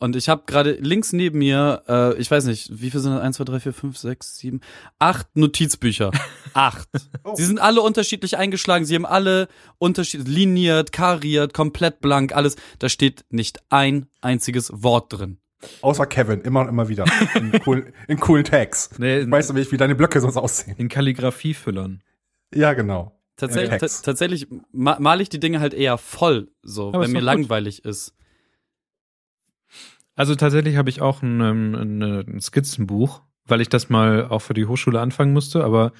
Und ich habe gerade links neben mir, äh, ich weiß nicht, wie viel sind das? 1, 2, 3, 4, 5, 6, 7, acht Notizbücher. [laughs] acht. Oh. Sie sind alle unterschiedlich eingeschlagen, sie haben alle unterschiedlich liniert, kariert, komplett blank, alles. Da steht nicht ein einziges Wort drin. Außer Kevin, immer und immer wieder. In [laughs] coolen, in coolen Tags. Nee, weißt du, wie, wie deine Blöcke sonst aussehen? In Kalligrafiefüllern. Ja, genau. Tatsächlich, tatsächlich male ich die Dinge halt eher voll, so, Aber wenn mir langweilig ist. Also tatsächlich habe ich auch ein, ein, ein Skizzenbuch, weil ich das mal auch für die Hochschule anfangen musste, aber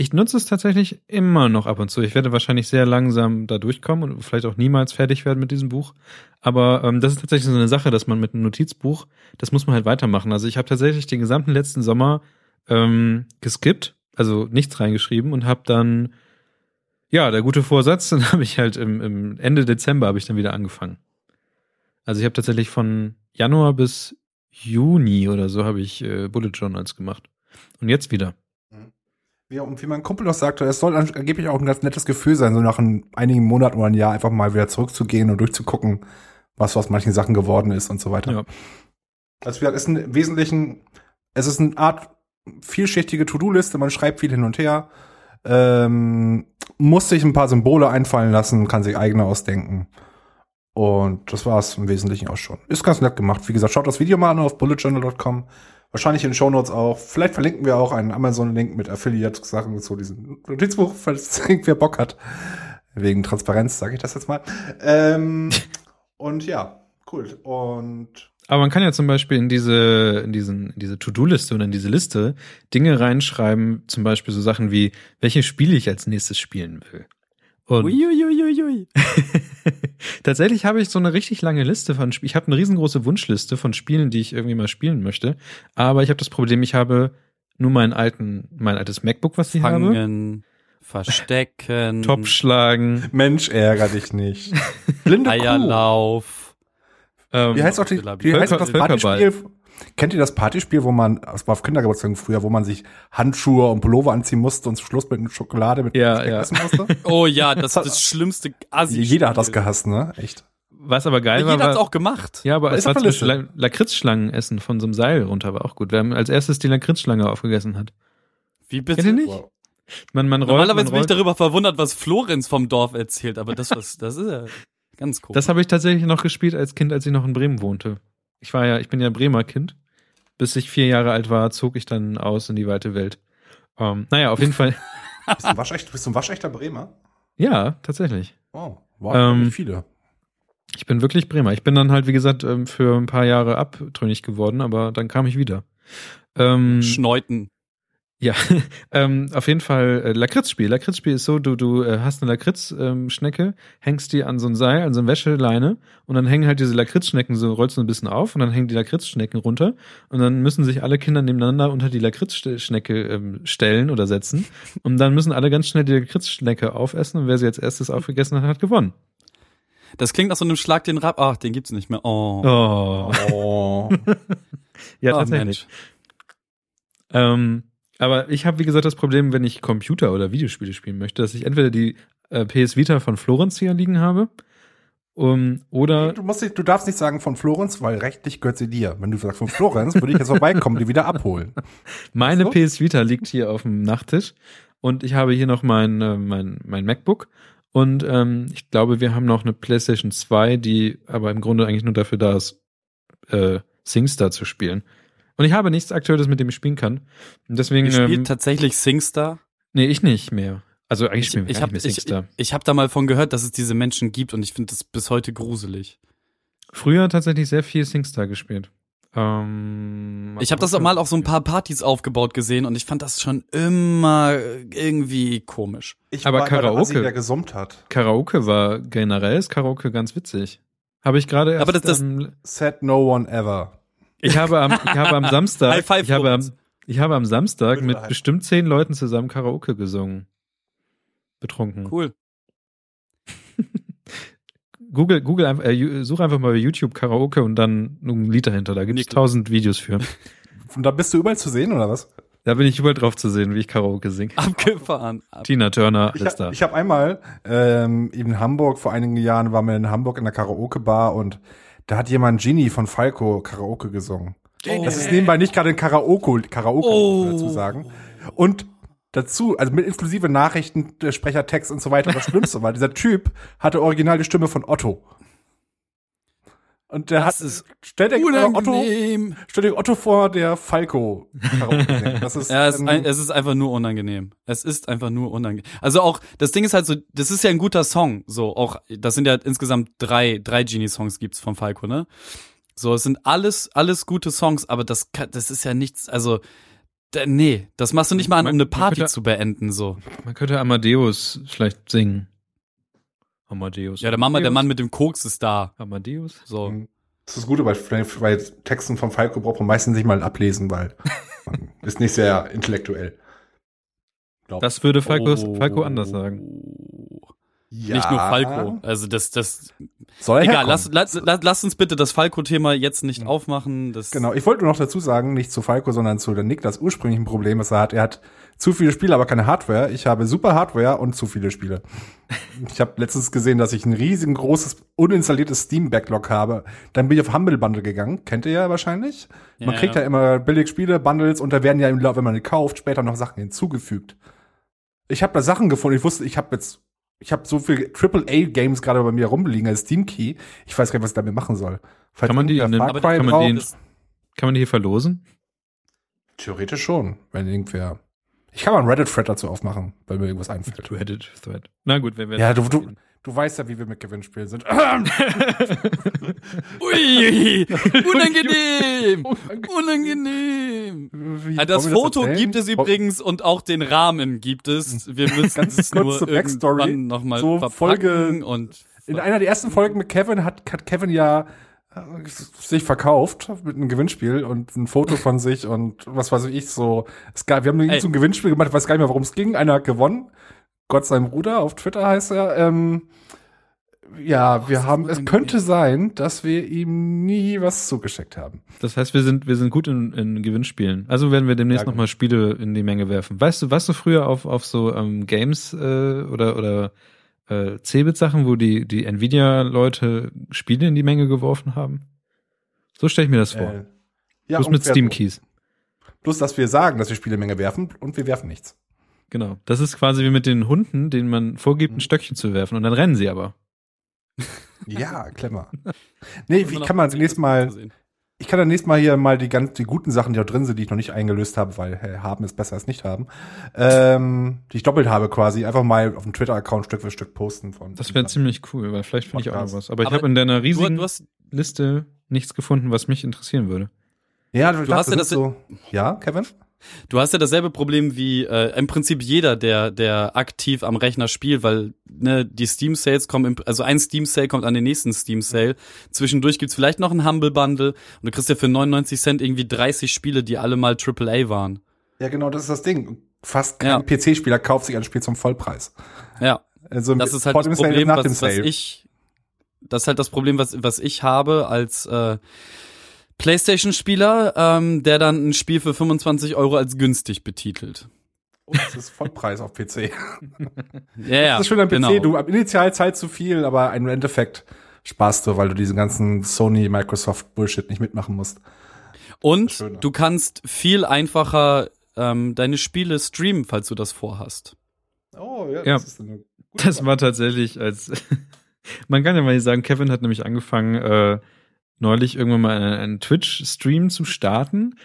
ich nutze es tatsächlich immer noch ab und zu. Ich werde wahrscheinlich sehr langsam da durchkommen und vielleicht auch niemals fertig werden mit diesem Buch. Aber ähm, das ist tatsächlich so eine Sache, dass man mit einem Notizbuch, das muss man halt weitermachen. Also ich habe tatsächlich den gesamten letzten Sommer ähm, geskippt, also nichts reingeschrieben und habe dann, ja, der gute Vorsatz, [laughs] dann habe ich halt im, im Ende Dezember habe ich dann wieder angefangen. Also ich habe tatsächlich von Januar bis Juni oder so habe ich äh, Bullet Journals gemacht. Und jetzt wieder. Ja, und wie mein Kumpel auch sagte, es soll angeblich auch ein ganz nettes Gefühl sein, so nach ein, einigen Monaten oder einem Jahr einfach mal wieder zurückzugehen und durchzugucken, was aus manchen Sachen geworden ist und so weiter. Ja. Also es ist im Wesentlichen, es ist eine Art vielschichtige To-Do-Liste, man schreibt viel hin und her, ähm, muss sich ein paar Symbole einfallen lassen, kann sich eigene ausdenken. Und das war es im Wesentlichen auch schon. Ist ganz nett gemacht. Wie gesagt, schaut das Video mal an auf bulletjournal.com. Wahrscheinlich in den Shownotes auch. Vielleicht verlinken wir auch einen Amazon-Link mit Affiliate-Sachen zu diesem Notizbuch, falls [laughs] irgendwer Bock hat. Wegen Transparenz sage ich das jetzt mal. Ähm, [laughs] und ja, cool. Und aber man kann ja zum Beispiel in diese, in diesen, in diese To-Do-Liste und in diese Liste Dinge reinschreiben, zum Beispiel so Sachen wie, welche Spiele ich als nächstes spielen will. Und Uiuiuiui. [laughs] tatsächlich habe ich so eine richtig lange Liste von Spielen. Ich habe eine riesengroße Wunschliste von Spielen, die ich irgendwie mal spielen möchte. Aber ich habe das Problem, ich habe nur meinen alten, mein altes MacBook, was ich Fangen. habe. Verstecken. [laughs] Top schlagen. Mensch, ärger dich nicht. [laughs] Blinde Eierlauf. Ähm, Wie heißt auch, die, wie heißt auch das Partyspiel? Kennt ihr das Partyspiel, wo man, das war auf Kindergeburtstagen früher, wo man sich Handschuhe und Pullover anziehen musste und zum Schluss mit Schokolade mit Ja, ja. essen musste? [laughs] Oh ja, das ist das schlimmste Assi. Jeder hat das gehasst, ne? Echt. Was aber geil war, Jeder hat's auch gemacht. ja, aber Ist es war zum Lakritzschlangen essen von so einem Seil runter, war auch gut. Wer als erstes die Lakritzschlange aufgegessen hat. Wie Kennt ihr bitte? nicht? Wow. Man, man rollt, Normalerweise man bin ich darüber verwundert, was Florenz vom Dorf erzählt, aber das, was, das ist ja [laughs] ganz cool. Das habe ich tatsächlich noch gespielt als Kind, als ich noch in Bremen wohnte. Ich war ja, ich bin ja Bremer Kind. Bis ich vier Jahre alt war, zog ich dann aus in die weite Welt. Ähm, naja, auf jeden Fall. [laughs] Bist du ein waschechter, bist du ein waschechter Bremer? Ja, tatsächlich. Oh, wow, Ähm, viele. Ich bin wirklich Bremer. Ich bin dann halt, wie gesagt, ähm, für ein paar Jahre abtrünnig geworden, aber dann kam ich wieder. Ähm, Schneuten. Ja, [laughs] ähm, auf jeden Fall äh, Lakritzspiel. Lakritzspiel ist so, du, du äh, hast eine Lakritzschnecke, hängst die an so ein Seil, an so eine Wäscheleine und dann hängen halt diese Lakritzschnecken so, rollst du ein bisschen auf und dann hängen die Lakritzschnecken runter und dann müssen sich alle Kinder nebeneinander unter die Lakritzschnecke ähm, stellen oder setzen und dann müssen alle ganz schnell die Lakritzschnecke aufessen und wer sie als erstes aufgegessen hat, hat gewonnen. Das klingt nach so einem Schlag den Rab. Ach, den gibt's nicht mehr. Oh. Oh. Oh. [laughs] Ja, Ach, tatsächlich. Mensch. Ähm, aber ich habe, wie gesagt, das Problem, wenn ich Computer- oder Videospiele spielen möchte, dass ich entweder die äh, PS Vita von Florenz hier liegen habe um, oder Du, musst nicht, du darfst nicht sagen von Florenz, weil rechtlich gehört sie dir. Wenn du sagst von Florenz, würde ich jetzt vorbeikommen, die wieder abholen. meine So? PS Vita liegt hier auf dem Nachttisch und ich habe hier noch mein, äh, mein, mein MacBook und ähm, ich glaube, wir haben noch eine PlayStation 2, die aber im Grunde eigentlich nur dafür da ist, äh, SingStar zu spielen. Und ich habe nichts Aktuelles, mit dem ich spielen kann. Und deswegen, Ihr spielt ähm, tatsächlich SingStar. nee, ich nicht mehr. Also eigentlich Ich, spielen wir ich gar habe nicht mehr ich, SingStar. ich hab da mal von gehört, dass es diese Menschen gibt und ich finde das bis heute gruselig. Früher tatsächlich sehr viel SingStar gespielt. Ähm, Ich habe das auch mal auf so ein paar Partys aufgebaut gesehen und ich fand das schon immer irgendwie komisch. Ich Aber Karaoke- der gesummt hat. Karaoke war generell ist Karaoke ganz witzig. Habe ich gerade erst. Aber das- das- am- Said no one ever. Ich habe am, ich habe am [laughs] Samstag, High five ich habe am, ich habe am Samstag mit High. bestimmt zehn Leuten zusammen Karaoke gesungen. Betrunken. Cool. [laughs] Google, Google einfach, äh, such einfach mal bei YouTube Karaoke und dann ein Lied dahinter. Da gibt es tausend Videos für. [laughs] Und da bist du überall zu sehen, oder was? Da bin ich überall drauf zu sehen, wie ich Karaoke singe. Abgefahren. Ab Tina Turner, Ich, hab- da. ich habe einmal ähm, in Hamburg vor einigen Jahren war mir in Hamburg in der Karaoke-Bar und da hat jemand Genie von Falco Karaoke gesungen. Das ist nebenbei nicht gerade ein Karaoke, Karaoke muss man Oh. dazu sagen. Und dazu, also mit inklusive Nachrichten, der Sprechertext und so weiter. Das Schlimmste war, dieser Typ hatte original die Stimme von Otto. Und der Das hat, ist stell dir Otto, stell dir Otto vor, der Falco. Das ist, [laughs] Ja, es, ist ähm, ein, es ist einfach nur unangenehm. Es ist einfach nur unangenehm. Also auch, das Ding ist halt so, das ist ja ein guter Song. So, auch, das sind ja insgesamt drei, drei Genie-Songs gibt's von Falco, ne? So, es sind alles, alles gute Songs, aber das, kann- das ist ja nichts, also, da, nee, das machst du nicht mal an, um eine Party könnte- zu beenden, so. Man könnte Amadeus vielleicht singen. Amadeus. Ja, der Mama, der Amadeus? Mann mit dem Koks ist da. Amadeus? So. Mhm. Das ist das Gute bei, bei Texten von Falco braucht man meistens nicht mal ablesen, weil [laughs] man ist nicht sehr intellektuell. Glaub. Das würde Falco, Oh. Falco anders sagen. Ja. Nicht nur Falco. Also das, das, Soll egal, lass, lass, lass, lass uns bitte das Falco-Thema jetzt nicht aufmachen. Das, Genau, ich wollte nur noch dazu sagen, nicht zu Falco, sondern zu der Niklas ursprünglichen Problem, das er hat. Er hat zu viele Spiele, aber keine Hardware. Ich habe super Hardware und zu viele Spiele. [laughs] ich habe letztens gesehen, dass ich ein riesengroßes, uninstalliertes Steam-Backlog habe. Dann bin ich auf Humble Bundle gegangen. Kennt ihr ja wahrscheinlich. Man Ja, kriegt ja. ja immer billig Spiele, Bundles und da werden ja, im Lauf, wenn man die kauft, später noch Sachen hinzugefügt. Ich habe da Sachen gefunden. Ich wusste, ich habe jetzt, ich habe so viel AAA-Games gerade bei mir rumliegen als Steam Key. Ich weiß gar nicht, was ich damit machen soll. Falls Kann man die in den- Cry kann man in- Kann man die hier verlosen? Theoretisch schon, wenn irgendwer. Ich kann mal einen Reddit-Thread dazu aufmachen, weil mir irgendwas einfällt. Reddit Thread. Na gut, wenn wir Ja, du, du, du weißt ja, wie wir mit Gewinnspielen sind. [laughs] Ui, unangenehm, unangenehm. Wie, Also das Foto erzählen? gibt es übrigens und auch den Rahmen gibt es. Wir müssen [laughs] Ganz es nur irgendwann nochmal So Folge- und In einer der ersten Folgen mit Kevin hat, hat Kevin ja äh, sich verkauft mit einem Gewinnspiel und ein Foto von sich und was weiß ich so. Es gab, wir haben Ey. so ein Gewinnspiel gemacht, ich weiß gar nicht mehr, worum es ging. Einer hat gewonnen. Gott sein Bruder, auf Twitter heißt er, ähm, ja, wir haben, es könnte sein, dass wir ihm nie was zugeschickt haben. Das heißt, wir sind, wir sind gut in, in Gewinnspielen. Also werden wir demnächst ja, nochmal Spiele in die Menge werfen. Weißt du, warst du früher auf, auf so ähm, Games äh, oder, oder äh, Cebit-Sachen, wo die, die Nvidia-Leute Spiele in die Menge geworfen haben? So stelle ich mir das vor. Äh, ja, Bloß mit Steam-Keys. Bloß, dass wir sagen, dass wir Spiele in die Menge werfen und wir werfen nichts. Genau. Das ist quasi wie mit den Hunden, denen man vorgibt, ein mhm. Stöckchen zu werfen und dann rennen sie aber. Ja, clever. [laughs] Nee, wie kann man nächstes Mal, ich kann dann nächstes Mal hier mal die ganz, die guten Sachen, die da drin sind, die ich noch nicht eingelöst habe, weil hey, haben ist besser als nicht haben, ähm, die ich doppelt habe quasi, einfach mal auf dem Twitter-Account Stück für Stück posten von. Das wäre ziemlich cool, weil vielleicht finde ich auch noch was. Aber, Aber ich habe in deiner riesigen du, du Liste nichts gefunden, was mich interessieren würde. Ja, du, du hast ja das so. Ja, Kevin? Du hast ja dasselbe Problem wie äh, im Prinzip jeder, der der aktiv am Rechner spielt, weil ne, die Steam Sales kommen, im, also ein Steam Sale kommt an den nächsten Steam Sale. Zwischendurch gibt's vielleicht noch ein Humble Bundle und du kriegst ja für 99 Cent irgendwie 30 Spiele, die alle mal AAA waren. Ja, genau, das ist das Ding. Fast kein ja. PC-Spieler kauft sich ein Spiel zum Vollpreis. Ja. Also das ist halt das Problem, was, was ich das ist halt das Problem, was was ich habe als äh, PlayStation-Spieler, ähm, der dann ein Spiel für 25 Euro als günstig betitelt. Oh, das ist Vollpreis auf PC. ja, ja. Das ist schön am PC. Genau. Du ab initial Zeit zu viel, aber im Endeffekt sparst du, weil du diesen ganzen Sony, Microsoft Bullshit nicht mitmachen musst. Und du kannst viel einfacher ähm, deine Spiele streamen, falls du das vorhast. Oh ja, das ja, ist eine gute Das war tatsächlich als [laughs] man kann ja mal sagen, Kevin hat nämlich angefangen, äh, neulich irgendwann mal einen, einen Twitch-Stream zu starten.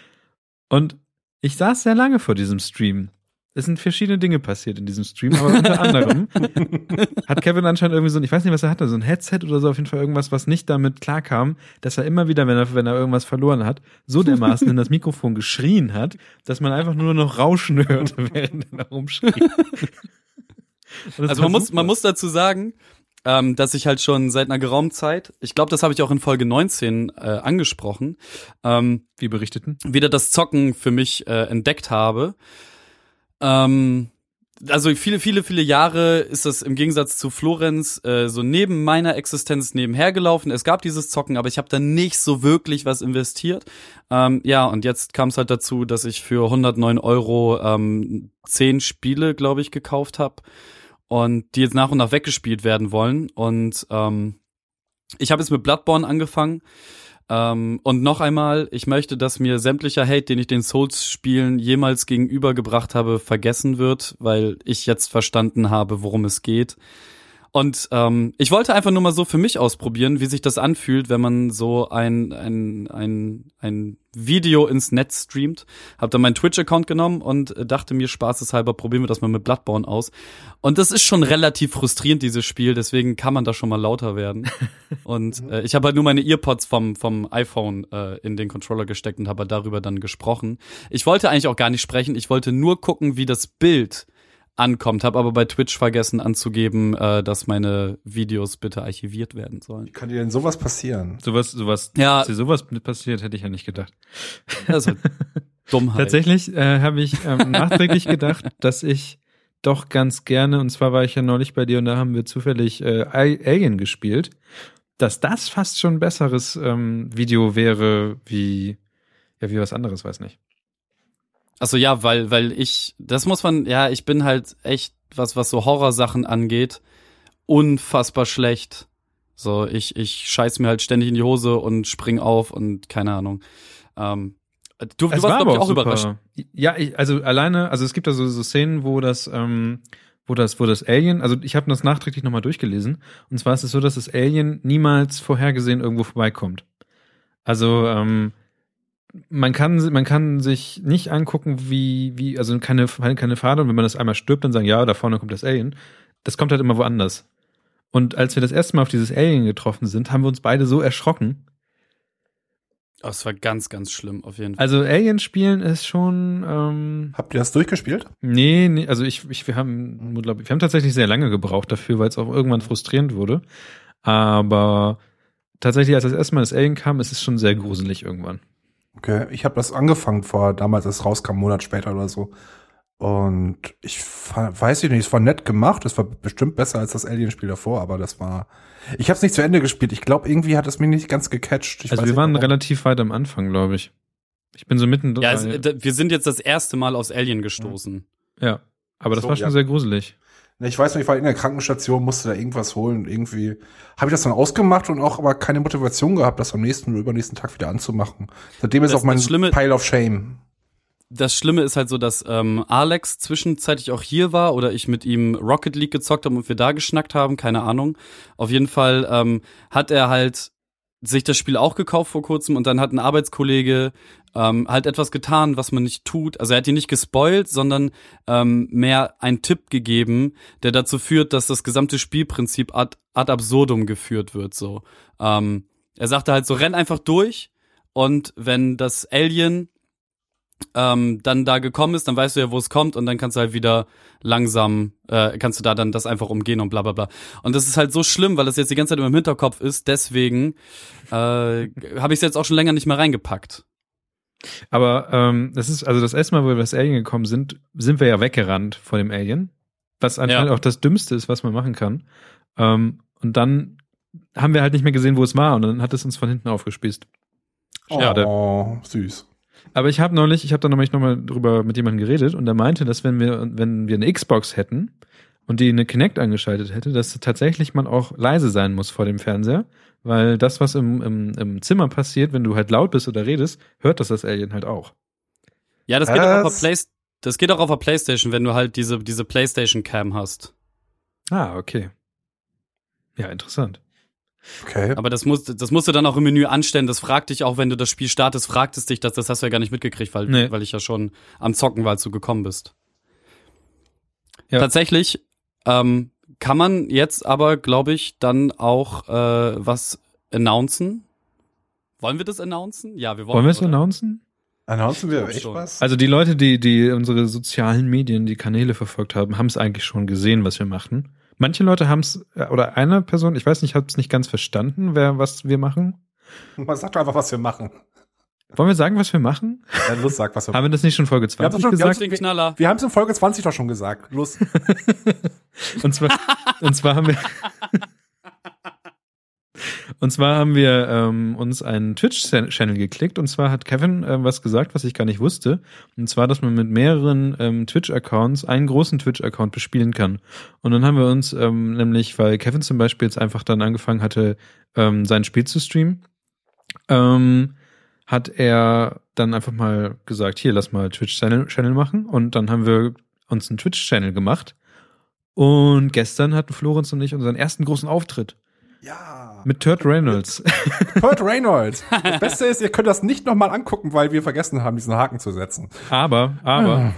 Und ich saß sehr lange vor diesem Stream. Es sind verschiedene Dinge passiert in diesem Stream, aber unter anderem [laughs] hat Kevin anscheinend irgendwie so ein, ich weiß nicht, was er hatte, so ein Headset oder so, auf jeden Fall irgendwas, was nicht damit klarkam, dass er immer wieder, wenn er, wenn er irgendwas verloren hat, so dermaßen in das Mikrofon geschrien hat, dass man einfach nur noch Rauschen hörte, [laughs] während er da rumschrie. [laughs] Also man muss, man muss dazu sagen, ähm, dass ich halt schon seit einer geraumen Zeit, ich glaube, das habe ich auch in Folge 19 äh, angesprochen, ähm, wie berichteten, wieder das Zocken für mich äh, entdeckt habe. Ähm, also viele, viele, viele Jahre ist das im Gegensatz zu Florenz äh, so neben meiner Existenz nebenher gelaufen. Es gab dieses Zocken, aber ich habe da nicht so wirklich was investiert. Ähm, ja, und jetzt kam es halt dazu, dass ich für 109 Euro ähm, zehn Spiele, glaube ich, gekauft habe und die jetzt nach und nach weggespielt werden wollen. Und ähm, ich habe jetzt mit Bloodborne angefangen. Ähm, und noch einmal, ich möchte, dass mir sämtlicher Hate, den ich den Souls-Spielen jemals gegenübergebracht habe, vergessen wird, weil ich jetzt verstanden habe, worum es geht. Und ähm, ich wollte einfach nur mal so für mich ausprobieren, wie sich das anfühlt, wenn man so ein, ein, ein, ein Video ins Netz streamt. Hab dann meinen Twitch-Account genommen und dachte mir, spaßeshalber, probieren wir das mal mit Bloodborne aus. Und das ist schon relativ frustrierend, dieses Spiel, deswegen kann man da schon mal lauter werden. [laughs] und äh, ich habe halt nur meine Earpods vom, vom iPhone äh, in den Controller gesteckt und habe darüber dann gesprochen. Ich wollte eigentlich auch gar nicht sprechen, ich wollte nur gucken, wie das Bild ankommt. Habe aber bei Twitch vergessen anzugeben, äh, dass meine Videos bitte archiviert werden sollen. Wie kann dir denn sowas passieren? Sowas, sowas, ja. dass dir sowas passiert, hätte ich ja nicht gedacht. Also, [laughs] Dummheit. Tatsächlich äh, habe ich ähm, nachträglich gedacht, [laughs] dass ich doch ganz gerne, und zwar war ich ja neulich bei dir und da haben wir zufällig äh, Alien gespielt, dass das fast schon ein besseres ähm, Video wäre wie, ja, wie was anderes, weiß nicht. Also ja, weil, weil ich, das muss man, ja, ich bin halt echt, was, was so Horrorsachen angeht, unfassbar schlecht. So, ich, ich scheiß mir halt ständig in die Hose und spring auf und keine Ahnung. Ähm, du, du warst, glaube ich, auch super. überrascht. Ja, ich, also alleine, also es gibt da so, so Szenen, wo das, ähm, wo das, wo das Alien, also ich habe das nachträglich nochmal durchgelesen. Und zwar ist es so, dass das Alien niemals vorhergesehen irgendwo vorbeikommt. Also, ähm, man kann, man kann sich nicht angucken, wie, wie, also keine, keine Fahne, und wenn man das einmal stirbt, dann sagen, ja, da vorne kommt das Alien. Das kommt halt immer woanders. Und als wir das erste Mal auf dieses Alien getroffen sind, haben wir uns beide so erschrocken. Oh, es war ganz, ganz schlimm, auf jeden Fall. Also Alien spielen ist schon. Ähm, Habt ihr das durchgespielt? Nee, nee, also ich, ich, wir haben, glaub, wir haben tatsächlich sehr lange gebraucht dafür, weil es auch irgendwann frustrierend wurde. Aber tatsächlich, als das erste Mal das Alien kam, ist es schon sehr gruselig irgendwann. Okay, ich habe das angefangen vor damals, als es rauskam, einen Monat später oder so. Und ich weiß nicht, es war nett gemacht. Es war bestimmt besser als das Alien-Spiel davor, aber das war. Ich habe es nicht zu Ende gespielt. Ich glaube, irgendwie hat es mich nicht ganz gecatcht. Ich also wir waren warum. relativ weit am Anfang, glaube ich. Ich bin so mitten. Ja, es, wir sind jetzt das erste Mal aus Alien gestoßen. Ja, aber das so, war schon ja. sehr gruselig. Ich weiß noch, ich war in der Krankenstation, musste da irgendwas holen. Irgendwie habe ich das dann ausgemacht und auch aber keine Motivation gehabt, das am nächsten oder übernächsten Tag wieder anzumachen. Seitdem ist auch mein Pile of Shame das Schlimme ist halt so, dass ähm, Alex zwischenzeitlich auch hier war oder ich mit ihm Rocket League gezockt habe und wir da geschnackt haben, keine Ahnung. Auf jeden Fall ähm, hat er halt sich das Spiel auch gekauft vor kurzem und dann hat ein Arbeitskollege ähm, halt etwas getan, was man nicht tut. Also er hat ihn nicht gespoilt, sondern ähm, mehr einen Tipp gegeben, der dazu führt, dass das gesamte Spielprinzip ad, ad absurdum geführt wird. So, ähm, er sagte halt so, renn einfach durch und wenn das Alien ähm, dann da gekommen ist, dann weißt du ja, wo es kommt und dann kannst du halt wieder langsam, äh, kannst du da dann das einfach umgehen und bla bla bla. Und das ist halt so schlimm, weil das jetzt die ganze Zeit in meinem Hinterkopf ist, deswegen äh, habe ich es jetzt auch schon länger nicht mehr reingepackt. Aber ähm, das ist, also das erste Mal, wo wir das Alien gekommen sind, sind wir ja weggerannt vor dem Alien. Was anscheinend ja. auch das Dümmste ist, was man machen kann. Ähm, und dann haben wir halt nicht mehr gesehen, wo es war und dann hat es uns von hinten aufgespießt. Schade. Oh, süß. Aber ich habe neulich, ich habe da nämlich nochmal drüber mit jemandem geredet und der meinte, dass wenn wir, wenn wir eine Xbox hätten und die eine Kinect angeschaltet hätte, dass tatsächlich man auch leise sein muss vor dem Fernseher, weil das, was im, im, im Zimmer passiert, wenn du halt laut bist oder redest, hört das das Alien halt auch. Ja, das geht auch auf der Play das geht auch auf der Playstation, wenn du halt diese, diese Playstation Cam hast. Ah, okay. Ja, interessant. Okay. Aber das musst, das musst du dann auch im Menü anstellen. Das fragt dich auch, wenn du das Spiel startest, fragt es dich, das, das hast du ja gar nicht mitgekriegt, weil, nee. weil ich ja schon am Zocken war, als du gekommen bist. Ja. Tatsächlich ähm, kann man jetzt aber, glaube ich, dann auch äh, was announcen. Wollen wir das announcen? Ja, wir wollen. Wollen wir es announcen? Announcen wir echt was? Also die Leute, die, die unsere sozialen Medien, die Kanäle verfolgt haben, haben es eigentlich schon gesehen, was wir machen. Manche Leute haben es, äh, oder eine Person, ich weiß nicht, hat es nicht ganz verstanden, wer, was wir machen. Man sagt doch einfach, was wir machen. Wollen wir sagen, was wir machen? Ja, los, sag, was wir machen. [laughs] Haben wir das nicht schon Folge 20 wir gesagt? Wir, wir haben es in Folge 20 doch schon gesagt. Los. [laughs] und zwar, und zwar haben wir, [laughs] und zwar haben wir ähm, uns einen Twitch-Channel geklickt und zwar hat Kevin äh, was gesagt, was ich gar nicht wusste. Und zwar, dass man mit mehreren ähm, Twitch-Accounts einen großen Twitch-Account bespielen kann. Und dann haben wir uns ähm, nämlich, weil Kevin zum Beispiel jetzt einfach dann angefangen hatte, ähm, sein Spiel zu streamen, ähm, hat er dann einfach mal gesagt, hier, lass mal Twitch-Channel machen. Und dann haben wir uns einen Twitch-Channel gemacht. Und gestern hatten Florenz und ich unseren ersten großen Auftritt. Ja. Mit Turt Reynolds. Turt Reynolds. Das Beste ist, ihr könnt das nicht nochmal angucken, weil wir vergessen haben, diesen Haken zu setzen. Aber, aber, ah.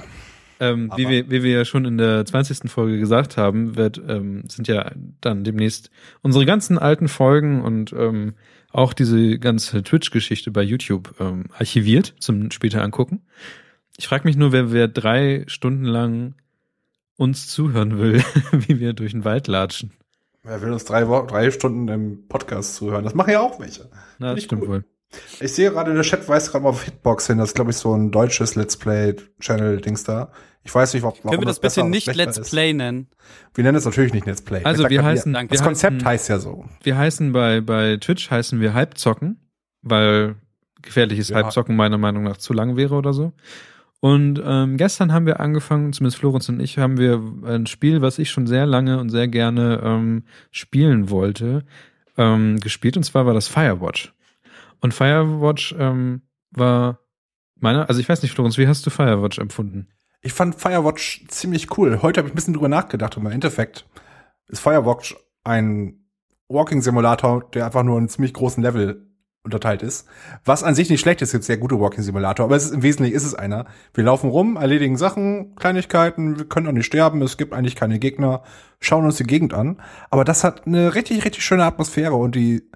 ähm. Wie, wir, wie wir ja schon in der 20. Folge gesagt haben, wird, ähm, sind ja dann demnächst unsere ganzen alten Folgen und ähm, auch diese ganze Twitch-Geschichte bei YouTube ähm, archiviert zum später angucken. Ich frage mich nur, wer, wer drei Stunden lang uns zuhören will, [laughs] wie wir durch den Wald latschen. Wer will uns drei, drei Stunden im Podcast zuhören? Das machen ja auch welche. Na, das stimmt cool. wohl. Ich sehe gerade, der Chat weist gerade mal auf Hitbox hin. Das ist, glaube ich, so ein deutsches Let's Play-Channel-Dings da. Ich weiß nicht, warum Können wir das, das bisschen nicht Let's Play nennen? Wir nennen es natürlich nicht Let's Play. Also wir heißen, wir, das Konzept heißen, heißt ja so. Wir heißen bei, bei Twitch heißen wir Halbzocken, weil gefährliches ja. Halbzocken meiner Meinung nach zu lang wäre oder so. Und ähm, gestern haben wir angefangen, zumindest Florenz und ich, haben wir ein Spiel, was ich schon sehr lange und sehr gerne ähm, spielen wollte, ähm, gespielt. Und zwar war das Firewatch. Und Firewatch ähm, war meiner, also ich weiß nicht, Florenz, wie hast du Firewatch empfunden? Ich fand Firewatch ziemlich cool. Heute habe ich ein bisschen drüber nachgedacht und im Endeffekt ist Firewatch ein Walking Simulator, der einfach nur einen ziemlich großen Level unterteilt ist. Was an sich nicht schlecht ist, gibt sehr gute Walking Simulator, aber es ist, im Wesentlichen ist es einer. Wir laufen rum, erledigen Sachen, Kleinigkeiten, wir können auch nicht sterben, es gibt eigentlich keine Gegner, schauen uns die Gegend an. Aber das hat eine richtig, richtig schöne Atmosphäre und die,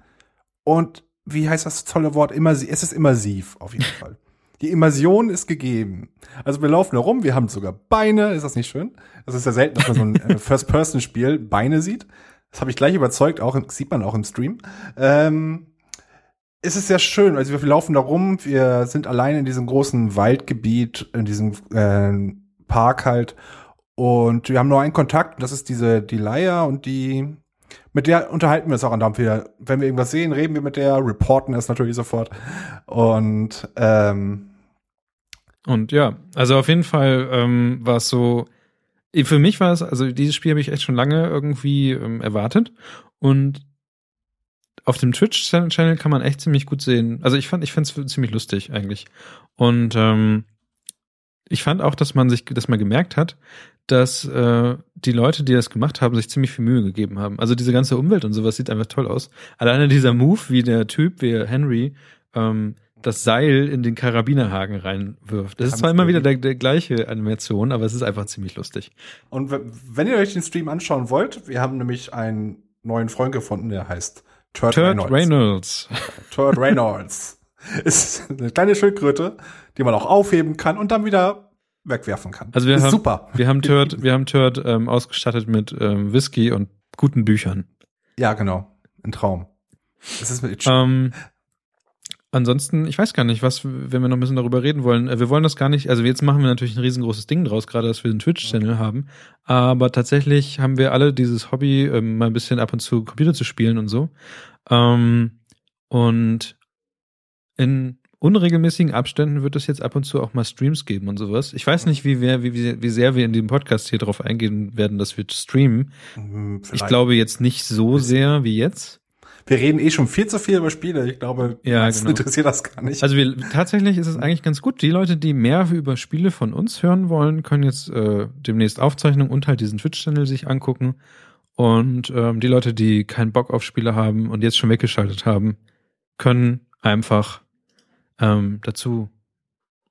und wie heißt das tolle Wort? Immersiv, es ist immersiv, auf jeden Fall. Die Immersion ist gegeben. Also wir laufen herum, wir haben sogar Beine, ist das nicht schön? Das ist ja selten, dass man so ein äh, [laughs] First-Person-Spiel Beine sieht. Das habe ich gleich überzeugt, auch sieht man auch im Stream. Ähm, es ist sehr schön. Also wir laufen da rum, wir sind allein in diesem großen Waldgebiet, in diesem äh, Park halt. Und wir haben nur einen Kontakt, das ist diese, die Laia und die, mit der unterhalten wir uns auch andauernd wieder. Wenn wir irgendwas sehen, reden wir mit der, reporten es natürlich sofort. Und, ähm, und ja, also auf jeden Fall ähm, war es so, für mich war es, also dieses Spiel habe ich echt schon lange irgendwie ähm, erwartet. Und auf dem Twitch-Channel kann man echt ziemlich gut sehen. Also ich fand, ich fand es ziemlich lustig eigentlich. Und ähm, ich fand auch, dass man sich, dass man gemerkt hat, dass äh, die Leute, die das gemacht haben, sich ziemlich viel Mühe gegeben haben. Also diese ganze Umwelt und sowas sieht einfach toll aus. Alleine dieser Move, wie der Typ, wie Henry, ähm, das Seil in den Karabinerhaken reinwirft. Das ist zwar immer wieder der, der gleiche Animation, aber es ist einfach ziemlich lustig. Und wenn ihr euch den Stream anschauen wollt, wir haben nämlich einen neuen Freund gefunden, der heißt Turd, Turd Reynolds. Reynolds. Turd Reynolds. [laughs] ist eine kleine Schildkröte, die man auch aufheben kann und dann wieder wegwerfen kann. Also wir ist haben, super. Wir haben [laughs] Turd, wir haben Turd ähm, ausgestattet mit ähm, Whisky und guten Büchern. Ja, genau. Ein Traum. Das ist mit ähm, Ansonsten, ich weiß gar nicht, was, wenn wir noch ein bisschen darüber reden wollen. Äh, wir wollen das gar nicht, also jetzt machen wir natürlich ein riesengroßes Ding draus, gerade dass wir einen Twitch-Channel haben. Aber tatsächlich haben wir alle dieses Hobby, ähm, mal ein bisschen ab und zu Computer zu spielen und so. Ähm, und in unregelmäßigen Abständen wird es jetzt ab und zu auch mal Streams geben und sowas. Ich weiß nicht, wie, wir, wie, wie sehr wir in dem Podcast hier drauf eingehen werden, dass wir streamen. Hm, vielleicht. Ich glaube jetzt nicht so sehr wie jetzt wir reden eh schon viel zu viel über Spiele. Ich glaube, ja, genau. interessiert das gar nicht. Also wir, tatsächlich ist es eigentlich ganz gut. Die Leute, die mehr über Spiele von uns hören wollen, können jetzt äh, demnächst Aufzeichnungen und halt diesen Twitch-Channel sich angucken. Und ähm, die Leute, die keinen Bock auf Spiele haben und jetzt schon weggeschaltet haben, können einfach ähm, dazu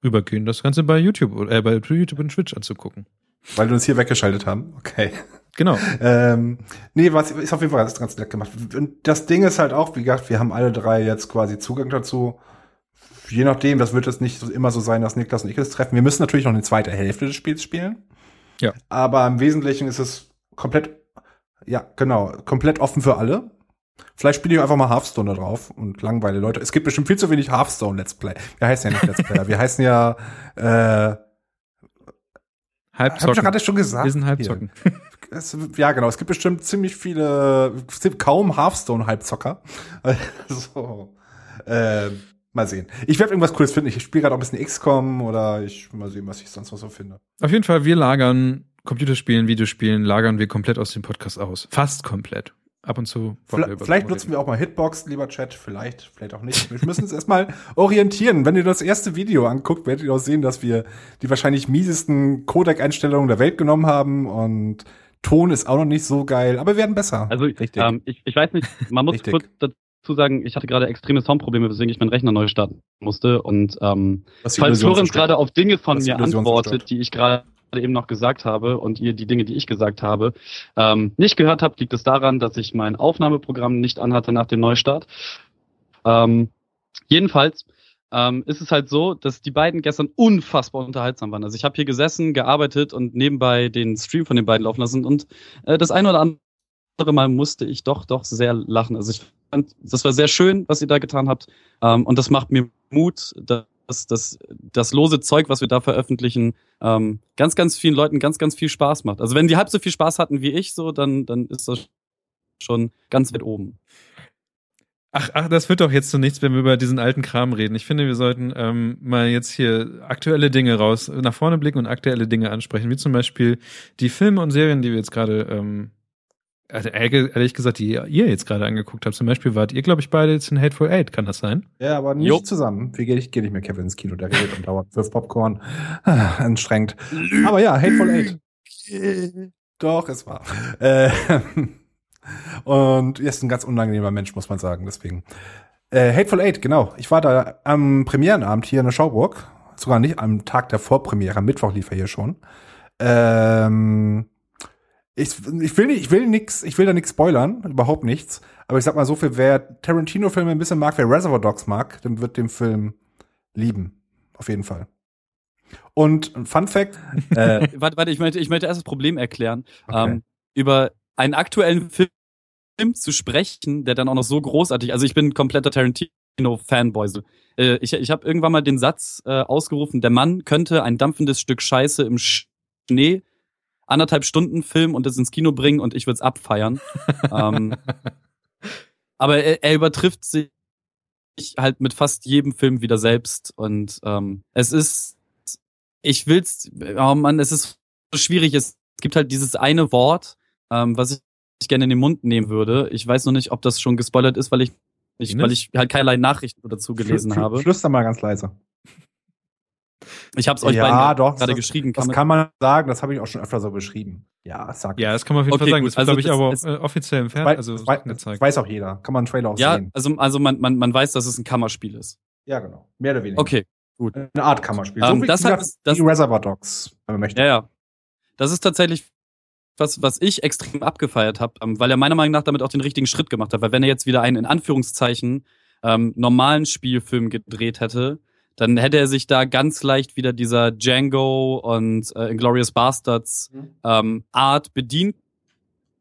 übergehen, das Ganze bei YouTube, äh, bei YouTube und Twitch anzugucken. Weil wir uns hier weggeschaltet haben. Okay. Genau. ähm, nee, was ist auf jeden Fall ganz, ganz nett gemacht. Und das Ding ist halt auch, wie gesagt, wir haben alle drei jetzt quasi Zugang dazu. Je nachdem, das wird jetzt nicht immer so sein, dass Niklas und ich das treffen. Wir müssen natürlich noch eine zweite Hälfte des Spiels spielen. Ja. Aber im Wesentlichen ist es komplett, ja, genau, komplett offen für alle. Vielleicht spiele ich einfach mal Hearthstone da drauf und langweile Leute. Es gibt bestimmt viel zu wenig Hearthstone Let's Play. Wir heißen ja nicht Let's Player. Wir heißen ja äh, Halbzocken. Hab ich gerade schon gesagt. Wir sind Halbzocken. [laughs] Es, ja, genau. Es gibt bestimmt ziemlich viele, es gibt kaum Hearthstone-Halbzocker. [laughs] so, äh, mal sehen. Ich werde irgendwas Cooles finden. Ich spiele gerade auch ein bisschen XCOM oder ich mal sehen, was ich sonst noch so finde. Auf jeden Fall, wir lagern Computerspielen, Videospielen, lagern wir komplett aus dem Podcast aus. Fast komplett ab und zu. Vielleicht, vielleicht nutzen wir auch mal Hitbox, lieber Chat. Vielleicht, vielleicht auch nicht. Wir müssen uns erstmal [laughs] orientieren. Wenn ihr das erste Video anguckt, werdet ihr auch sehen, dass wir die wahrscheinlich miesesten Codec-Einstellungen der Welt genommen haben und Ton ist auch noch nicht so geil, aber wir werden besser. Also ähm, ich, ich weiß nicht, man muss [laughs] kurz dazu sagen, ich hatte gerade extreme Soundprobleme, weswegen ich meinen Rechner neu starten musste. Und ähm, falls Florenz gerade auf Dinge von mir antwortet, die ich gerade eben noch gesagt habe und ihr die Dinge, die ich gesagt habe, ähm, nicht gehört habt, liegt es daran, dass ich mein Aufnahmeprogramm nicht anhatte nach dem Neustart. Ähm, jedenfalls ähm, ist es halt so, dass die beiden gestern unfassbar unterhaltsam waren. Also ich habe hier gesessen, gearbeitet und nebenbei den Stream von den beiden laufen lassen und äh, das eine oder andere Mal musste ich doch, doch sehr lachen. Also ich fand, das war sehr schön, was ihr da getan habt ähm, und das macht mir Mut, dass das, das, das lose Zeug, was wir da veröffentlichen, ähm, ganz, ganz vielen Leuten ganz, ganz viel Spaß macht. Also wenn die halb so viel Spaß hatten wie ich, so, dann, dann ist das schon ganz weit oben. Ach, ach, das wird doch jetzt zu nichts, wenn wir über diesen alten Kram reden. Ich finde, wir sollten ähm, mal jetzt hier aktuelle Dinge raus, nach vorne blicken und aktuelle Dinge ansprechen, wie zum Beispiel die Filme und Serien, die wir jetzt gerade, ähm, also ehrlich gesagt, die ihr jetzt gerade angeguckt habt. Zum Beispiel wart ihr, glaube ich, beide jetzt in Hateful Eight, kann das sein? Ja, aber nicht jo. zusammen. Wie gehe ich, geh nicht mehr Kevin ins Kino, der redet und dauert wirft Popcorn. Ah, [laughs] anstrengend. Aber ja, Hateful Eight. Doch, es war. Äh, [laughs] und er ist ein ganz unangenehmer Mensch, muss man sagen, deswegen. Äh, Hateful Eight, genau. Ich war da am Premierenabend hier in der Schauburg. Sogar nicht am Tag der Vorpremiere, am Mittwoch lief er hier schon. Ähm, ich, ich will nicht, ich will nix, ich will da nichts spoilern, überhaupt nichts. Aber ich sag mal so viel, wer Tarantino-Filme ein bisschen mag, wer Reservoir Dogs mag, dann wird den Film lieben. Auf jeden Fall. Und Fun Fact. [laughs] Äh, warte, warte, ich möchte, ich möchte erst das Problem erklären. Okay. Ähm, über einen aktuellen Film zu sprechen, der dann auch noch so großartig, also ich bin ein kompletter Tarantino-Fanboy. So. Äh, ich ich habe irgendwann mal den Satz äh, ausgerufen, der Mann könnte ein dampfendes Stück Scheiße im Sch Schnee anderthalb Stunden Film und das ins Kino bringen und ich würde es abfeiern. [laughs] ähm, aber er, er übertrifft sich halt mit fast jedem Film wieder selbst und ähm, es ist, ich will's, oh Mann, es ist so schwierig. Es gibt halt dieses eine Wort, ähm, was ich gerne in den Mund nehmen würde. Ich weiß noch nicht, ob das schon gespoilert ist, weil ich, ich weil ich halt keinerlei Nachrichten dazu gelesen Fl habe. Flüster mal ganz leise. Ich habe es euch ja, doch, gerade geschrieben. Kann das kann man sagen, das habe ich auch schon öfter so beschrieben. Ja, sag. Ja, das kann man auf jeden okay, Fall sagen. Das also glaube ich, aber äh, offiziell im Fernsehen also weiß, gezeigt. Weiß auch jeder. Kann man einen Trailer auch ja, sehen. Ja, also, also man, man, man weiß, dass es ein Kammerspiel ist. Ja, genau. Mehr oder weniger. Okay, gut. Eine Art Kammerspiel. Um, so ähm, das hat, das, die Reservoir Dogs, wenn man möchte. Ja, ja. Das ist tatsächlich was, was ich extrem abgefeiert habe, ähm, weil er meiner Meinung nach damit auch den richtigen Schritt gemacht hat. Weil wenn er jetzt wieder einen in Anführungszeichen ähm, normalen Spielfilm gedreht hätte, dann hätte er sich da ganz leicht wieder dieser Django und äh, Inglourious Bastards mhm. ähm, Art bedienen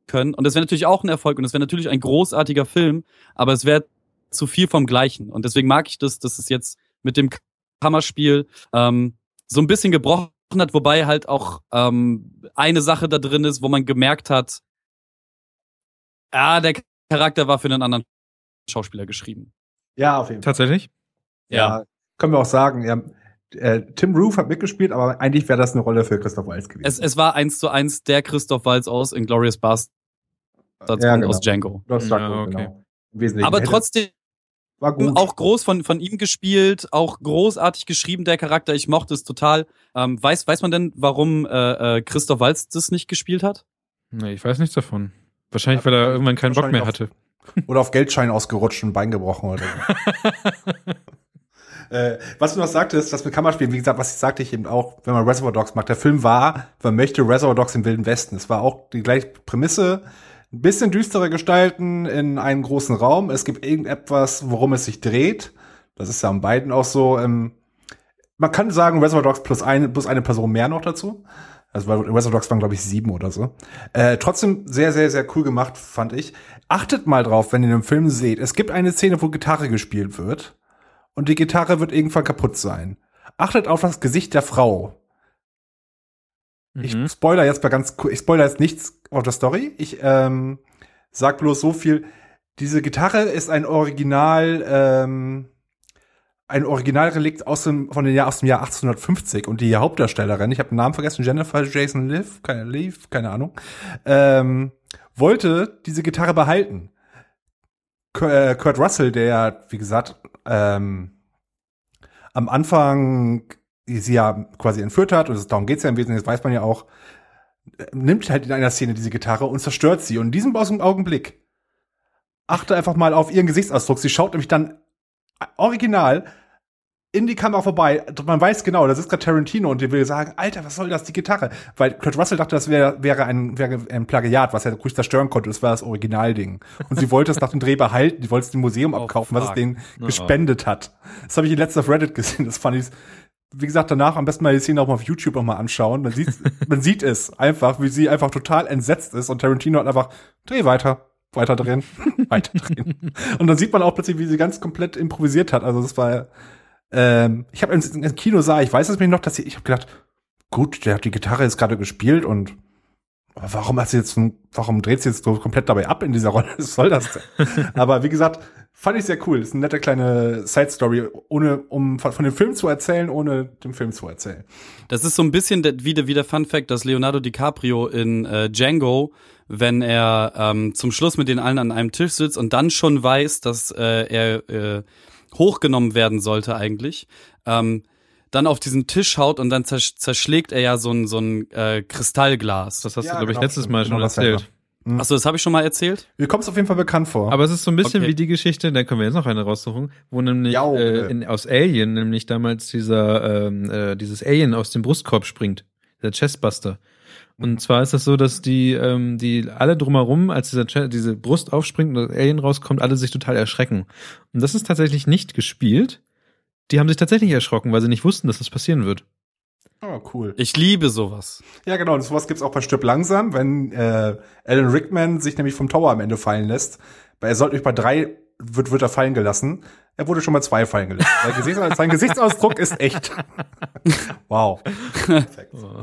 können. Und das wäre natürlich auch ein Erfolg und das wäre natürlich ein großartiger Film, aber es wäre zu viel vom Gleichen. Und deswegen mag ich das, dass es jetzt mit dem Kammerspiel ähm, so ein bisschen gebrochen hat, wobei halt auch ähm, eine Sache da drin ist, wo man gemerkt hat, ja, der Charakter war für einen anderen Schauspieler geschrieben. Ja, auf jeden Fall. Tatsächlich? Ja. ja können wir auch sagen, ja, äh, Tim Roof hat mitgespielt, aber eigentlich wäre das eine Rolle für Christoph Waltz gewesen. Es, es war eins zu eins der Christoph Waltz aus Inglourious Bastards ja, genau. aus Django. Das ja, okay. genau. Aber trotzdem war gut. auch groß von, von ihm gespielt, auch großartig geschrieben, der Charakter. Ich mochte es total. Ähm, weiß, weiß man denn, warum äh, äh, Christoph Waltz das nicht gespielt hat? Nee, ich weiß nichts davon. Wahrscheinlich, weil er irgendwann keinen Bock mehr hatte. [laughs] Oder auf Geldschein ausgerutscht und Bein gebrochen oder so. [laughs] Äh, was du noch sagtest, das mit Kammerspielen, wie gesagt, was ich sagte ich eben auch, wenn man Reservoir Dogs mag. Der Film war, man möchte Reservoir Dogs im Wilden Westen. Es war auch die gleiche Prämisse, ein bisschen düstere Gestalten in einem großen Raum. Es gibt irgendetwas, worum es sich dreht. Das ist ja an beiden auch so. Ähm, man kann sagen, Reservoir Dogs plus eine, plus eine Person mehr noch dazu. Also weil Reservoir Dogs waren, glaube ich, sieben oder so. Äh, trotzdem sehr, sehr, sehr cool gemacht, fand ich. Achtet mal drauf, wenn ihr den Film seht. Es gibt eine Szene, wo Gitarre gespielt wird und die Gitarre wird irgendwann kaputt sein. Achtet auf das Gesicht der Frau. Mhm. Ich spoiler jetzt mal ganz ich spoiler jetzt nichts auf der Story. Ich ähm, sag bloß so viel. Diese Gitarre ist ein Original, ähm, ein Originalrelikt aus dem, von den Jahr, aus dem Jahr 1850 und die Hauptdarstellerin, ich habe den Namen vergessen, Jennifer Jason Liv, keine Liv, keine Ahnung, ähm, wollte diese Gitarre behalten. Äh, Kurt Russell, der, wie gesagt, ähm, am Anfang sie ja quasi entführt hat, und darum geht's ja im Wesentlichen, das weiß man ja auch, nimmt halt in einer Szene diese Gitarre und zerstört sie. Und in diesem Augenblick achte einfach mal auf ihren Gesichtsausdruck. Sie schaut nämlich dann original in die Kamera vorbei. Man weiß genau, das ist gerade Tarantino und der will sagen, Alter, was soll das, die Gitarre? Weil Kurt Russell dachte, das wäre wäre ein, wäre ein Plagiat, was er ruhig zerstören konnte. Das war das Originalding. Und sie wollte es nach dem Dreh behalten, die wollte es dem Museum abkaufen, was es denen oh. gespendet hat. Das habe ich in letzter auf Reddit gesehen, das fand ich wie gesagt, danach am besten mal die Szene auch mal auf YouTube noch mal anschauen. Man sieht, [laughs] man sieht es einfach, wie sie einfach total entsetzt ist und Tarantino hat einfach, dreh weiter, weiter drehen, [laughs] weiter drehen. Und dann sieht man auch plötzlich, wie sie ganz komplett improvisiert hat. Also das war ähm, ich habe im, Kino sah, ich weiß es mir noch, dass ich, ich habe gedacht, gut, der hat die Gitarre jetzt gerade gespielt und warum hat sie jetzt, warum dreht sie jetzt so komplett dabei ab in dieser [laughs] Rolle? Was soll das denn? [laughs] Aber wie gesagt, fand ich sehr cool. ist eine nette kleine Side Story, ohne um von dem Film zu erzählen, ohne dem Film zu erzählen. Das ist so ein bisschen der, wie, der, wie der Fun Fact, dass Leonardo DiCaprio in äh, Django, wenn er ähm, zum Schluss mit den allen an einem Tisch sitzt und dann schon weiß, dass äh, er äh, hochgenommen werden sollte eigentlich, ähm, dann auf diesen Tisch haut und dann zersch zerschlägt er ja so ein, so ein äh, Kristallglas. Das hast ja, du, glaube ich, genau, letztes Mal schon erzählt. Mhm. Achso, das habe ich schon mal erzählt? Mir kommt es auf jeden Fall bekannt vor. Aber es ist so ein bisschen okay. wie die Geschichte, da können wir jetzt noch eine raussuchen, wo nämlich ja, okay. äh, in, aus Alien nämlich damals dieser ähm, äh, dieses Alien aus dem Brustkorb springt, der Chestbuster. Und zwar ist das so, dass die, ähm, die alle drumherum, als dieser, diese Brust aufspringt und das Alien rauskommt, alle sich total erschrecken. Und das ist tatsächlich nicht gespielt. Die haben sich tatsächlich erschrocken, weil sie nicht wussten, dass das passieren wird. Oh, cool. Ich liebe sowas. Ja, genau. Und sowas gibt's auch bei Stirb langsam, wenn äh, Alan Rickman sich nämlich vom Tower am Ende fallen lässt. Weil er sollte nämlich bei drei wird, wird er fallen gelassen. Er wurde schon mal zwei fallen gelassen. Sein, Gesichtsausdruck, [laughs] sein Gesichtsausdruck ist echt. [laughs] wow. [laughs] Oh.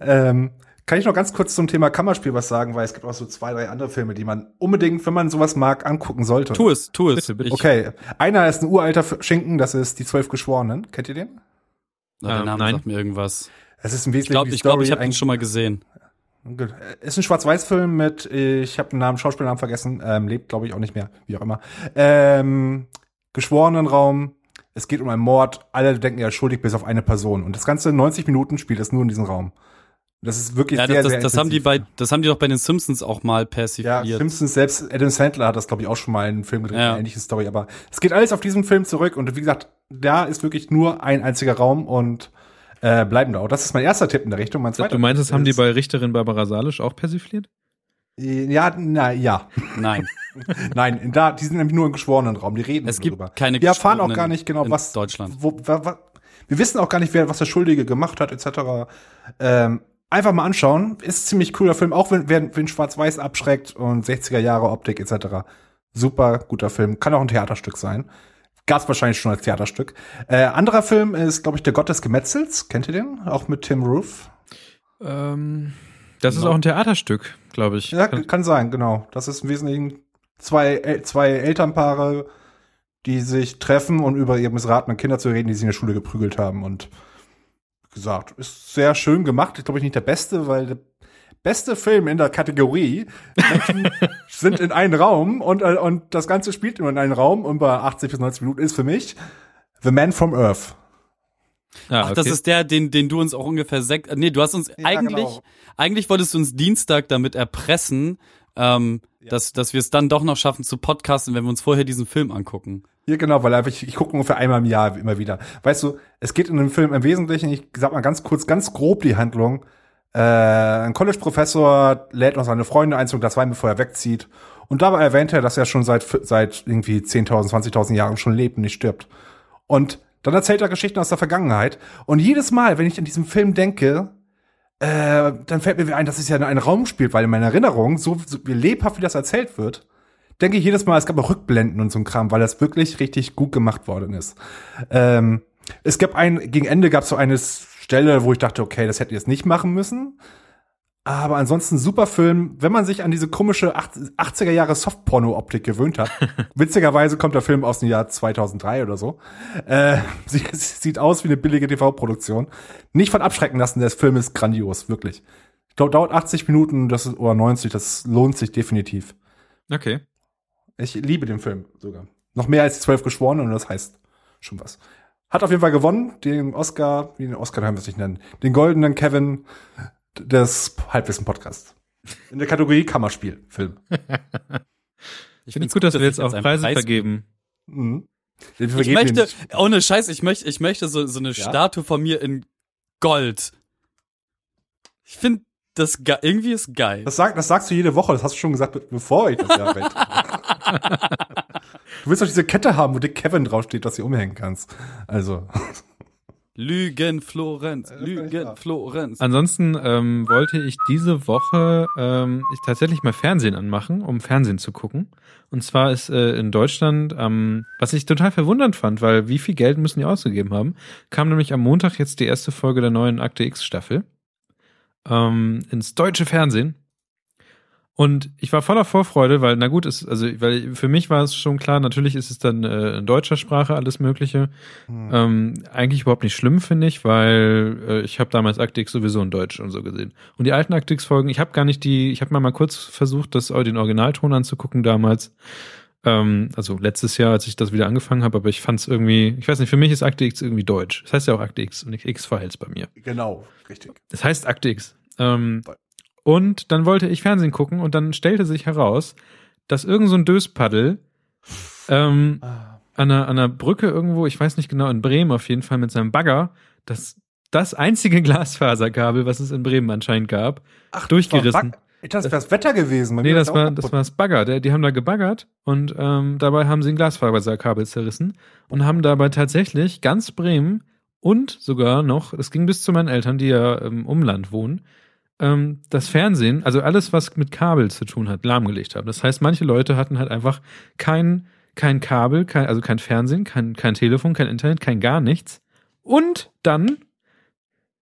Ähm, kann ich noch ganz kurz zum Thema Kammerspiel was sagen, weil es gibt auch so zwei, drei andere Filme, die man unbedingt, wenn man sowas mag, angucken sollte. Tu es, tu es. Bitte, bitte. Okay. Einer ist ein uralter Schinken, das ist die Zwölf Geschworenen. Kennt ihr den? Na, der ähm, Name nein. sagt mir irgendwas. Es ist ein wesentlich Ich glaube, ich, glaub, ich habe ihn schon mal gesehen. Ist ein Schwarz-Weiß-Film mit, ich habe den Namen, Schauspielnamen vergessen, ähm, lebt, glaube ich, auch nicht mehr, wie auch immer. Ähm, Geschworenenraum, es geht um einen Mord, alle denken, er ist schuldig, bis auf eine Person. Und das ganze 90 Minuten spielt es nur in diesem Raum. Das ist wirklich ja, sehr, das, sehr das haben die bei, das haben die doch bei den Simpsons auch mal persifliert. Ja, Simpsons selbst, Adam Sandler hat das, glaube ich, auch schon mal in einem Film gedreht, ja. eine ähnliche Story. Aber es geht alles auf diesen Film zurück und wie gesagt, da ist wirklich nur ein einziger Raum und äh, bleiben da auch. Das ist mein erster Tipp in der Richtung. Mein zweiter du meinst, das haben die bei Richterin Barbara Salisch auch persifliert? Ja, na, ja. [laughs] Nein. [laughs] Nein, da, die sind nämlich nur im geschworenen Raum, die reden es gibt darüber. keine Wir erfahren auch gar nicht genau, was Deutschland. Wo, wa, wa, wir wissen auch gar nicht, wer was der Schuldige gemacht hat, etc. Ähm, einfach mal anschauen. Ist ziemlich cooler Film, auch wenn, wenn, wenn Schwarz-Weiß abschreckt und 60er Jahre Optik etc. Super guter Film. Kann auch ein Theaterstück sein. Gab's wahrscheinlich schon als Theaterstück. Äh, anderer Film ist, glaube ich, Der Gott des Gemetzels. Kennt ihr den? Auch mit Tim Roof. Ähm, das genau. ist auch ein Theaterstück, glaube ich. Ja, kann, kann sein, genau. Das ist im Wesentlichen zwei, zwei Elternpaare, die sich treffen und über ihre missratenen Kinder zu reden, die sie in der Schule geprügelt haben. Und gesagt. Ist sehr schön gemacht. Ich glaube ich nicht der beste, weil der beste Film in der Kategorie Menschen [laughs] sind in einem Raum und, äh, und das Ganze spielt nur in einem Raum und bei 80 bis 90 Minuten ist für mich The Man from Earth. Ah, Ach, das ist der, den, den du uns auch ungefähr sechs, nee, du hast uns ja, eigentlich, genau. eigentlich wolltest du uns Dienstag damit erpressen, ähm, ja. dass, dass wir es dann doch noch schaffen zu podcasten, wenn wir uns vorher diesen Film angucken. Ja, genau, weil ich, ich gucke ungefähr einmal im Jahr immer wieder. Weißt du, es geht in dem Film im Wesentlichen, ich sag mal ganz kurz, ganz grob die Handlung. Äh, ein College-Professor lädt noch seine Freunde ein zum Glas Wein, bevor er wegzieht. Und dabei erwähnt er, dass er schon seit, seit irgendwie 10.000, 20.000 Jahren schon lebt und nicht stirbt. Und dann erzählt er Geschichten aus der Vergangenheit. Und jedes Mal, wenn ich an diesem Film denke, äh, dann fällt mir ein, dass es ja in einem Raum spielt, weil in meiner Erinnerung, so, so lebhaft wie das erzählt wird, denke ich jedes Mal, es gab auch Rückblenden und so ein Kram, weil das wirklich richtig gut gemacht worden ist. Ähm, es gab ein, gegen Ende gab es so eine Stelle, wo ich dachte, okay, das hätte ihr jetzt nicht machen müssen. Aber ansonsten super Film, wenn man sich an diese komische 80er Jahre Softporno-Optik gewöhnt hat. [laughs] Witzigerweise kommt der Film aus dem Jahr 2003 oder so. Äh, [laughs] sieht aus wie eine billige TV-Produktion. Nicht von abschrecken lassen, der Film ist grandios, wirklich. Dauert 80 Minuten, das ist, oder 90, das lohnt sich definitiv. Okay. Ich liebe den Film sogar. Noch mehr als die zwölf Geschworenen und das heißt schon was. Hat auf jeden Fall gewonnen, den Oscar, wie den Oscar haben wir es nicht nennen, den goldenen Kevin des Halbwissen-Podcasts. In der Kategorie Kammerspiel, Film. [laughs] ich finde es gut, dass wir jetzt auch Preise Preis vergeben. Mhm. Ich möchte, ohne Scheiß, ich möchte, ich möchte so, so eine ja? Statue von mir in Gold. Ich finde, das irgendwie ist geil. Das, sag, das sagst du jede Woche, das hast du schon gesagt, bevor ich das Jahr wette. du willst doch diese Kette haben, wo Dick Kevin draufsteht, dass du umhängen kannst. Also. Lügen Florenz, Lügen Florenz. Ansonsten ähm, wollte ich diese Woche ähm, ich tatsächlich mal Fernsehen anmachen, um Fernsehen zu gucken. Und zwar ist äh, in Deutschland, ähm, was ich total verwundernd fand, weil wie viel Geld müssen die ausgegeben haben, kam nämlich am Montag jetzt die erste Folge der neuen Akte X Staffel ähm, ins deutsche Fernsehen. Und ich war voller Vorfreude, weil, na gut, ist, also, weil für mich war es schon klar, natürlich ist es dann äh, in deutscher Sprache alles Mögliche. Hm. Ähm, eigentlich überhaupt nicht schlimm, finde ich, weil äh, ich habe damals Actix sowieso in Deutsch und so gesehen. Und die alten Actix-Folgen, ich habe gar nicht die, ich habe mal mal kurz versucht, das den Originalton anzugucken damals. Ähm, also letztes Jahr, als ich das wieder angefangen habe, aber ich fand es irgendwie, ich weiß nicht, für mich ist Akte X irgendwie deutsch. Das heißt ja auch Akte X und nicht X-Files bei mir. Genau, richtig. Das heißt Akte X. Ähm, und dann wollte ich Fernsehen gucken und dann stellte sich heraus, dass irgend so ein Döspaddel ähm, ah. an, einer, an einer Brücke irgendwo, ich weiß nicht genau, in Bremen auf jeden Fall mit seinem Bagger, das das einzige [laughs] Glasfaserkabel, was es in Bremen anscheinend gab, Ach, durchgerissen. Ich dachte, das wäre das Wetter gewesen. nee, das war, das war das Bagger. Die, die haben da gebaggert und ähm, dabei haben sie ein Glasfaserkabel zerrissen und haben dabei tatsächlich ganz Bremen und sogar noch, es ging bis zu meinen Eltern, die ja im Umland wohnen, ähm, das Fernsehen, also alles, was mit Kabel zu tun hat, lahmgelegt haben. Das heißt, manche Leute hatten halt einfach kein, kein Kabel, kein, also kein Fernsehen, kein, kein Telefon, kein Internet, kein gar nichts. Und dann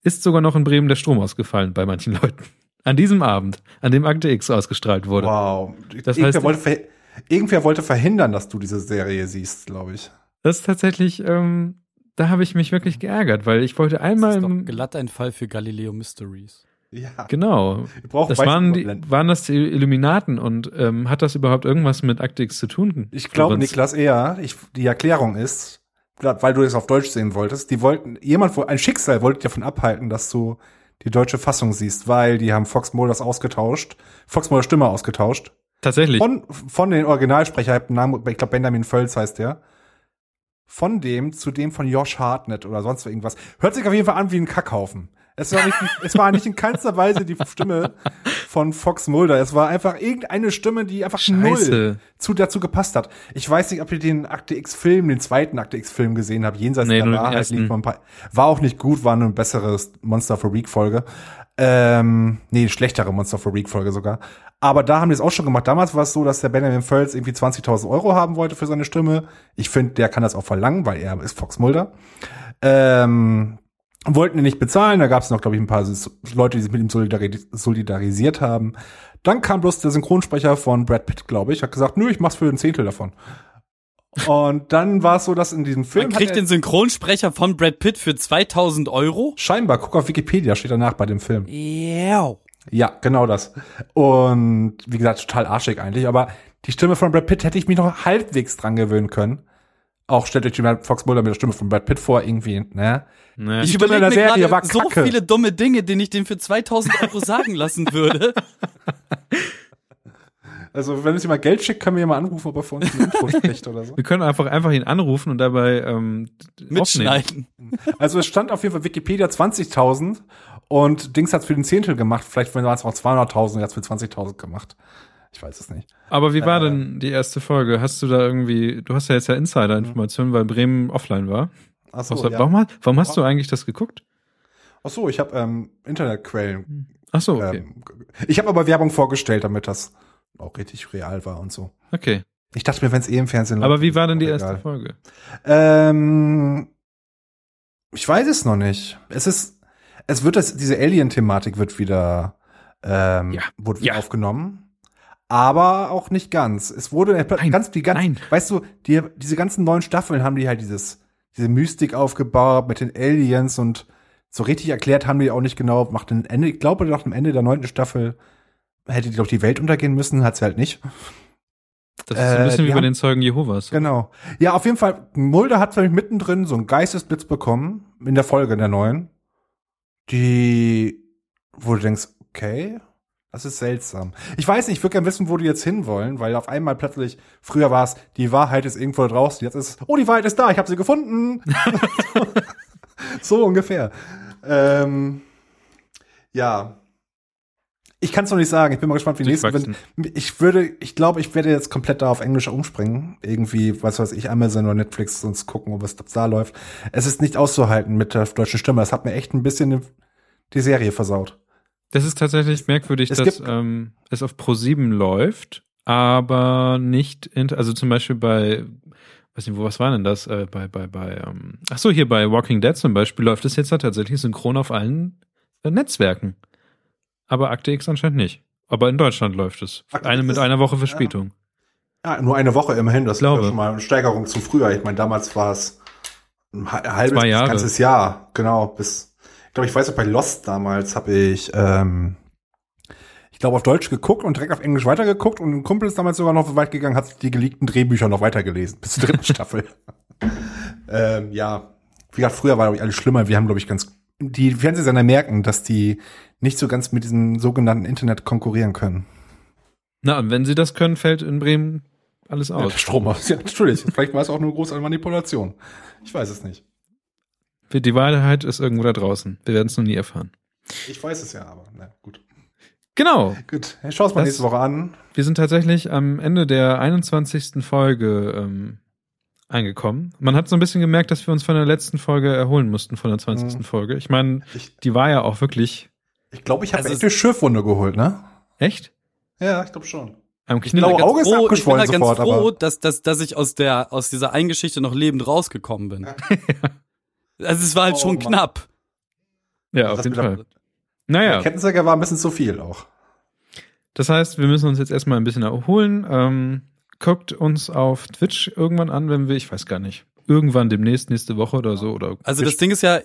ist sogar noch in Bremen der Strom ausgefallen bei manchen [laughs] Leuten. An diesem Abend, an dem Akte X ausgestrahlt wurde. Wow. Das irgendwer, heißt, wollte irgendwer wollte verhindern, dass du diese Serie siehst, glaube ich. Das ist tatsächlich, ähm, da habe ich mich wirklich geärgert, weil ich wollte einmal. Das ist doch glatt ein Fall für Galileo Mysteries. Ja. Genau. Das waren, die, waren das die Illuminaten und ähm, hat das überhaupt irgendwas mit Akte X zu tun? Ich glaube, Niklas, eher. Ich, die Erklärung ist, weil du es auf Deutsch sehen wolltest, die wollten, jemand, ein Schicksal wollte davon abhalten, dass du die deutsche Fassung siehst, weil die haben Fox Mulders ausgetauscht, Fox Mulders Stimme ausgetauscht. Tatsächlich. Von, von den Originalsprecher, ich glaube Benjamin Völz heißt der. Von dem zu dem von Josh Hartnett oder sonst irgendwas. Hört sich auf jeden Fall an wie ein Kackhaufen. Es war, nicht, es war nicht in keinster Weise die Stimme von Fox Mulder. Es war einfach irgendeine Stimme, die einfach Scheiße. null zu, dazu gepasst hat. Ich weiß nicht, ob ihr den Akte X-Film, den zweiten Akte X-Film gesehen habt. Jenseits nee, der Wahrheit liegt ein paar. War auch nicht gut, war eine bessere Monster for Week Folge. Ähm, nee, schlechtere Monster for Week Folge sogar. Aber da haben die es auch schon gemacht. Damals war es so, dass der Benjamin Völz irgendwie 20.000 Euro haben wollte für seine Stimme. Ich finde, der kann das auch verlangen, weil er ist Fox Mulder. Ähm, wollten ihn nicht bezahlen. Da gab es noch, glaube ich, ein paar Leute, die sich mit ihm solidaris solidarisiert haben. Dann kam bloß der Synchronsprecher von Brad Pitt, glaube ich, hat gesagt, nö, ich mach's für ein Zehntel davon. Und dann war es so, dass in diesem Film. Man kriegt den Synchronsprecher von Brad Pitt für 2000 Euro? Scheinbar, guck auf Wikipedia, steht danach bei dem Film. Yeah. Ja, genau das. Und wie gesagt, total arschig eigentlich, aber die Stimme von Brad Pitt hätte ich mich noch halbwegs dran gewöhnen können. Auch stellt euch die Fox Mulder mit der Stimme von Brad Pitt vor, irgendwie, ne? Nee. Ich überlege mir Serie gerade so viele dumme Dinge, die ich dem für 2000 Euro sagen lassen würde. [laughs] Also, wenn es jemand Geld schickt, können wir mal anrufen, ob er für uns ein Intro spricht oder so. Wir können einfach, einfach ihn anrufen und dabei ähm, mitschneiden. Aufnehmen. Also, es stand auf jeden Fall Wikipedia 20.000 und Dings hat's für den Zehntel gemacht. Vielleicht waren es auch 200.000 und jetzt für 20.000 gemacht. Ich weiß es nicht. Aber wie war äh, denn die erste Folge? Hast du da irgendwie, du hast ja jetzt ja Insider-Informationen, weil Bremen offline war. Ach so, ja. warum, warum hast du eigentlich das geguckt? Ach so, ich habe ähm, Internetquellen. Ach so, okay. Ähm, ich habe aber Werbung vorgestellt, damit das auch richtig real war und so. Okay. Ich dachte mir, wenn es eh im Fernsehen läuft. Aber wie war denn die erste egal. Folge? Ähm, ich weiß es noch nicht. Es ist, es wird das, diese Alien-Thematik wird wieder, ähm, ja. wurde wieder ja. aufgenommen aber auch nicht ganz. Es wurde nein, ganz die ganzen, weißt du, die, diese ganzen neuen Staffeln haben die halt dieses diese Mystik aufgebaut mit den Aliens und so richtig erklärt haben die auch nicht genau. Macht den Ende, ich glaube, nach dem Ende der neunten Staffel hätte die doch die Welt untergehen müssen, hat sie halt nicht. Das ist ein bisschen äh, wie bei den Zeugen Jehovas. Genau. Ja, auf jeden Fall, Mulder hat für mich mittendrin so einen Geistesblitz bekommen in der Folge der neuen, die, wo du denkst, okay, das ist seltsam. Ich weiß nicht, ich würde gerne wissen, wo die jetzt hinwollen, weil auf einmal plötzlich, früher war es, die Wahrheit ist irgendwo da draußen, jetzt ist es, oh, die Wahrheit ist da, ich habe sie gefunden. [laughs] so ungefähr. Ähm, ja. Ich kann es noch nicht sagen. Ich bin mal gespannt, wie nächste. Wenn, ich würde, ich glaube, ich werde jetzt komplett da auf Englisch umspringen. Irgendwie, was weiß ich, Amazon oder Netflix sonst gucken, ob es da läuft. Es ist nicht auszuhalten mit der deutschen Stimme. Das hat mir echt ein bisschen die Serie versaut. Das ist tatsächlich merkwürdig, es dass ähm, es auf Pro 7 läuft, aber nicht, in, also zum Beispiel bei, weiß nicht, wo was war denn das? Äh, bei, bei, bei, ähm, ach so, hier bei Walking Dead zum Beispiel läuft es jetzt tatsächlich synchron auf allen äh, Netzwerken. Aber Akte X anscheinend nicht. Aber in Deutschland läuft es. Akte eine mit einer Woche Verspätung. Ja. ja. nur eine Woche immerhin. Das Glaube. ist schon mal eine Steigerung zu früher. Ich meine, damals war es ein halbes, Jahre. ganzes Jahr. Genau, bis glaube, ich weiß auch bei Lost damals habe ich, ähm, ich glaube, auf Deutsch geguckt und direkt auf Englisch weitergeguckt und ein Kumpel ist damals sogar noch so weit gegangen, hat die geleakten Drehbücher noch weitergelesen, bis zur dritten [laughs] Staffel. ähm, ja, wie gesagt, früher war, glaube ich, alles schlimmer. Wir haben, glaube ich, ganz, die Fernsehsender merken, dass die nicht so ganz mit diesem sogenannten Internet konkurrieren können. Na, und wenn sie das können, fällt in Bremen alles aus. Ja, Strom aus. Ja, natürlich. Vielleicht war es auch nur große Manipulation. Ich weiß es nicht. Die Wahrheit ist irgendwo da draußen. Wir werden es noch nie erfahren. Ich weiß es ja, aber na gut. Genau. Gut, ich schaue es mal das, nächste Woche an. Wir sind tatsächlich am Ende der 21. Folge ähm, angekommen. Man hat so ein bisschen gemerkt, dass wir uns von der letzten Folge erholen mussten, von der 20. Mhm. Folge. Ich meine, die war ja auch wirklich. Ich glaube, ich habe also echt eine Schiffwunde geholt, ne? Echt? Ja, ich glaube schon. Am Ich Blaue ganz Auge ist froh, ich bin abgeschwollen ganz sofort, froh dass, dass, dass ich aus der aus dieser einen Geschichte noch lebend rausgekommen bin. [laughs] Also es war halt Oh, schon Mann. knapp. Ja, auf Das jeden Fall. Naja, Der Kettensäger war ein bisschen zu viel auch. das heißt, wir müssen uns jetzt erstmal ein bisschen erholen. Ähm, guckt uns auf Twitch irgendwann an, wenn wir, ich weiß gar nicht, irgendwann demnächst, nächste Woche oder so. Oder Also das Ding ist ja,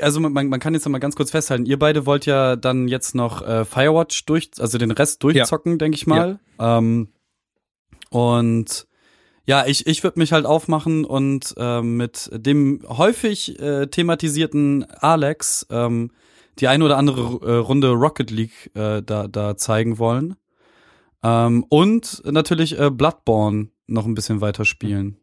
also man, man kann jetzt noch mal ganz kurz festhalten, ihr beide wollt ja dann jetzt noch äh, Firewatch durch, also den Rest durchzocken, denke ich mal. Ähm, und ja, ich, ich würde mich halt aufmachen und ähm, mit dem häufig äh, thematisierten Alex ähm, die eine oder andere äh, Runde Rocket League äh, da, da zeigen wollen. Ähm, und natürlich äh, Bloodborne noch ein bisschen weiter spielen.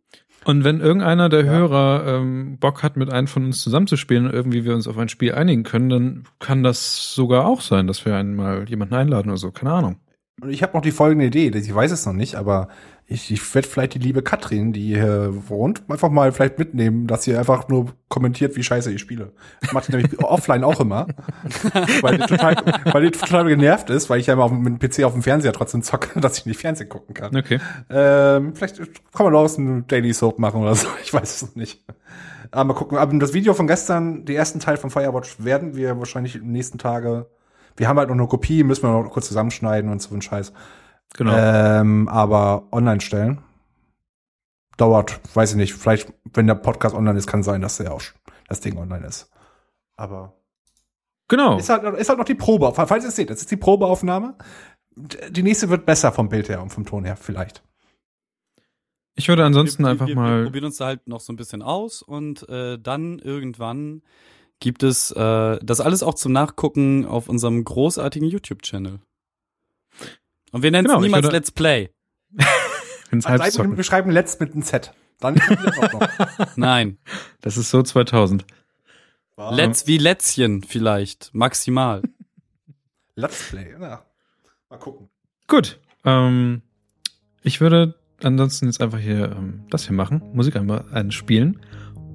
Und wenn irgendeiner der Ja. Hörer ähm, Bock hat, mit einem von uns zusammenzuspielen und irgendwie wir uns auf ein Spiel einigen können, dann kann das sogar auch sein, dass wir einmal jemanden einladen oder so. Keine Ahnung. Und ich habe noch die folgende Idee, ich weiß es noch nicht, aber ich, ich werde vielleicht die liebe Katrin, die hier wohnt, einfach mal vielleicht mitnehmen, dass sie einfach nur kommentiert, wie scheiße ich spiele. Macht sie nämlich [laughs] offline auch immer. [laughs] weil, die total, weil die total genervt ist, weil ich ja immer auf, mit dem PC auf dem Fernseher trotzdem zocke, [laughs] dass ich nicht Fernsehen gucken kann. Okay. Ähm, vielleicht kann man daraus einen Daily Soap machen oder so. Ich weiß es noch nicht. Aber mal gucken. Aber das Video von gestern, die ersten Teil von Firewatch, werden wir wahrscheinlich in den nächsten Tage. Wir haben halt noch eine Kopie, müssen wir noch kurz zusammenschneiden und so ein Scheiß. Genau. Ähm, aber online stellen. Dauert, weiß ich nicht. Vielleicht, wenn der Podcast online ist, kann sein, dass der auch das Ding online ist. Aber genau. ist halt, ist halt noch die Probe. Falls ihr es seht, das ist die Probeaufnahme. Die nächste wird besser vom Bild her und vom Ton her, vielleicht. Ich würde ansonsten wir, einfach wir, mal. Wir probieren uns da halt noch so ein bisschen aus und äh, dann irgendwann gibt es äh, das alles auch zum Nachgucken auf unserem großartigen YouTube-Channel. Und wir nennen es Genau, niemals würde- Let's Play. [laughs] Also, Halbzocken. wir schreiben Let's mit einem Z. Dann das auch noch. [laughs] Nein. Das ist so 2000. Let's wie Lätzchen vielleicht. Maximal. [laughs] Let's Play, ja. Mal gucken. Gut. Ähm, ich würde ansonsten jetzt einfach hier ähm, das hier machen. Musik einmal einspielen.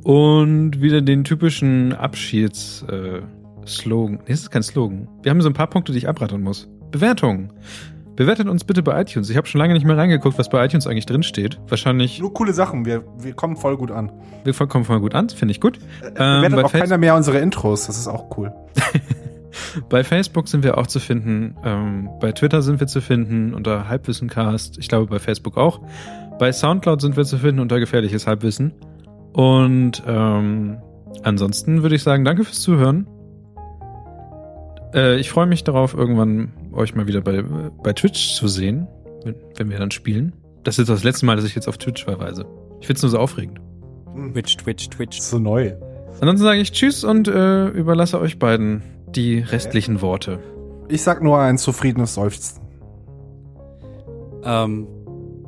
Und wieder den typischen Abschieds-Slogan. Äh, Slogan. nee, das ist kein Slogan. Wir haben so ein paar Punkte, die ich abrattern muss. Bewertungen. Bewertet uns bitte bei iTunes. Ich habe schon lange nicht mehr reingeguckt, was bei iTunes eigentlich drin steht. Wahrscheinlich, Nur coole Sachen. Wir, wir kommen voll gut an. wir kommen voll gut an, finde ich gut. Ähm, Ähm, Bewertet auch Face- keiner mehr unsere Intros. Das ist auch cool. [laughs] Bei Facebook sind wir auch zu finden. Ähm, bei Twitter sind wir zu finden unter Halbwissencast. Ich glaube bei Facebook auch. Bei Soundcloud sind wir zu finden unter gefährliches Halbwissen. Und ähm, ansonsten würde ich sagen, danke fürs Zuhören. Äh, ich freue mich darauf, irgendwann euch mal wieder bei, bei Twitch zu sehen, wenn, wir dann spielen. Das ist das letzte Mal, dass ich jetzt auf Twitch verweise. Ich finde es nur so aufregend. Twitch, Twitch, Twitch. So neu. Ansonsten sage ich Tschüss und äh, überlasse euch beiden die restlichen Worte. Ich sag nur ein zufriedenes Seufzen. Ähm,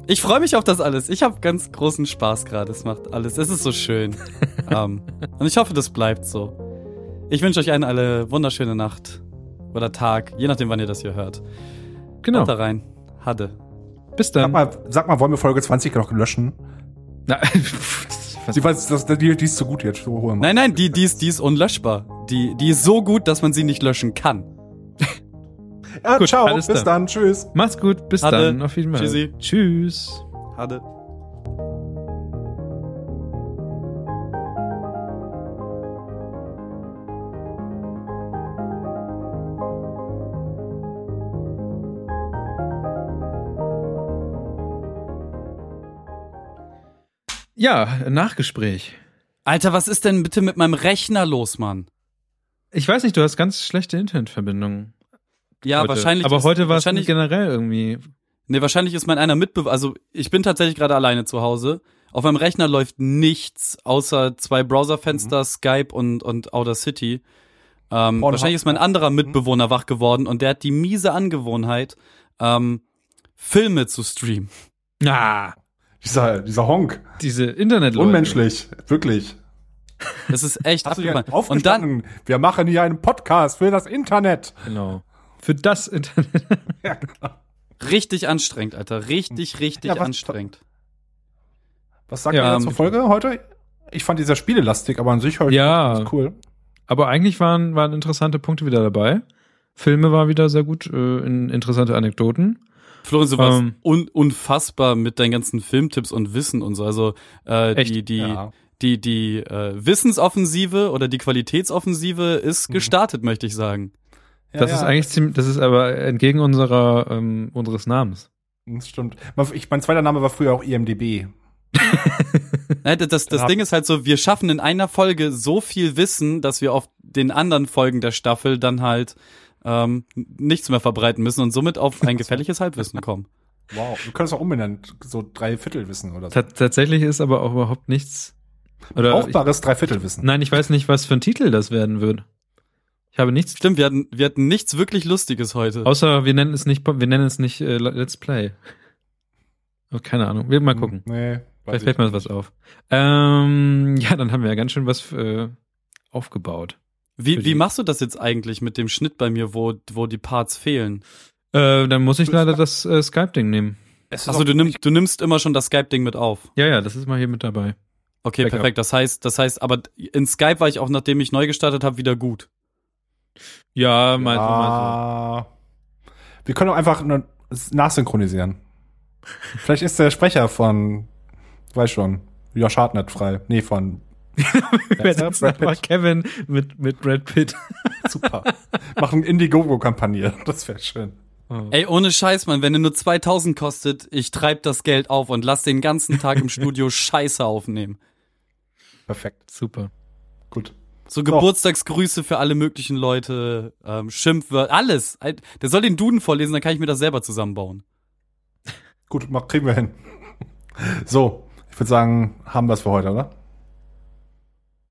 ich freue mich auf das alles. Ich habe ganz großen Spaß gerade. Es macht alles. Es ist so schön. [laughs] ähm, und ich hoffe, das bleibt so. Ich wünsche euch eine alle wunderschöne Nacht oder Tag, je nachdem, wann ihr das hier hört. Genau. Haut da rein. Hadde. Bis Sag dann. mal, sag mal, wollen wir Folge 20 noch löschen? Na, [laughs] Die, weiß, das, die, die ist zu gut jetzt. So. Nein, nein, die, die, ist, die ist unlöschbar. Die, die ist so gut, dass man sie nicht löschen kann. Ja, Gut, ciao, alles bis klar. dann, tschüss. Mach's gut, bis Hatte. dann, auf jeden Fall. Tschüssi. Tschüss. Hadde. Ja, Nachgespräch. Alter, was ist denn bitte mit meinem Rechner los, Mann? Ich weiß nicht, du hast ganz schlechte Internetverbindungen. Ja, heute. wahrscheinlich. Aber ist- heute war es wahrscheinlich, generell irgendwie. Nee, wahrscheinlich ist mein einer Mitbewohner, also ich bin tatsächlich gerade alleine zu Hause. Auf meinem Rechner läuft nichts außer zwei Browserfenster, Skype und, und Audacity. Ähm, Pornhub. wahrscheinlich ist mein anderer Mitbewohner wach geworden und der hat die miese Angewohnheit, ähm, Filme zu streamen. Ah, Dieser, dieser Honk. diese internet Unmenschlich. Wirklich. Das ist echt [laughs] abgefahren. Und dann? Wir machen hier einen Podcast für das Internet. Genau. Für das Internet. [laughs] Ja, genau. richtig anstrengend, Alter. Richtig, richtig Ja, was- anstrengend. Was sagt Ja, ihr ähm, zur Folge heute? Ich fand dieser Spielelastik, aber an sich heute Ja. cool. Aber eigentlich waren, waren interessante Punkte wieder dabei. Filme war wieder sehr gut, äh, in, interessante Anekdoten. Florian, du warst um, un unfassbar mit deinen ganzen Filmtipps und Wissen und so. Also äh, die, die, ja. die, die äh, Wissensoffensive oder die Qualitätsoffensive ist mhm. gestartet, mhm. möchte ich sagen. Ja, das ja. ist eigentlich ziemlich, das ist aber entgegen unserer ähm, unseres Namens. Das stimmt. Ich, mein zweiter Name war früher auch IMDB. [laughs] das das Ding ist halt so, wir schaffen in einer Folge so viel Wissen, dass wir auf den anderen Folgen der Staffel dann halt ähm, nichts mehr verbreiten müssen und somit auf ein gefährliches Halbwissen kommen. [laughs] Wow, du könntest auch umbenennen, so drei Viertelwissen oder so. T tatsächlich ist aber auch überhaupt nichts. Oder Brauchbares Dreiviertelwissen. Nein, ich weiß nicht, was für ein Titel das werden wird. Ich habe nichts. Stimmt, wir hatten, wir hatten nichts wirklich Lustiges heute. Außer wir nennen es nicht, wir nennen es nicht äh, Let's Play. Oh, keine Ahnung. Wir mal gucken. Nee. Vielleicht fällt mir was auf. Ähm, ja, dann haben wir ja ganz schön was äh, aufgebaut. Wie, wie machst du das jetzt eigentlich mit dem Schnitt bei mir, wo, wo die Parts fehlen? Äh, dann muss ich leider das äh, Skype-Ding nehmen. Achso, du, nimm, du nimmst immer schon das Skype-Ding mit auf. Ja, ja, das ist mal hier mit dabei. Okay, Backup. perfekt. Das heißt, das heißt, aber in Skype war ich auch, nachdem ich neu gestartet habe, wieder gut. Ja, mal ja. so. Wir können auch einfach nachsynchronisieren. Vielleicht ist der Sprecher von, weiß schon, Josh Hartnett frei. Nee, von Brad Kevin mit, mit Brad Pitt. Super. Machen Indiegogo-Kampagne. Das wäre schön. Oh. Ey, ohne Scheiß, Mann, wenn er nur 2000 kostet, ich treib das Geld auf und lass den ganzen Tag im Studio [laughs] Scheiße aufnehmen. Perfekt. Super. Gut. So Geburtstagsgrüße für alle möglichen Leute, ähm, Schimpfwörter, alles. Der soll den Duden vorlesen, dann kann ich mir das selber zusammenbauen. Gut, kriegen wir hin. So, ich würde sagen, haben wir es für heute, oder?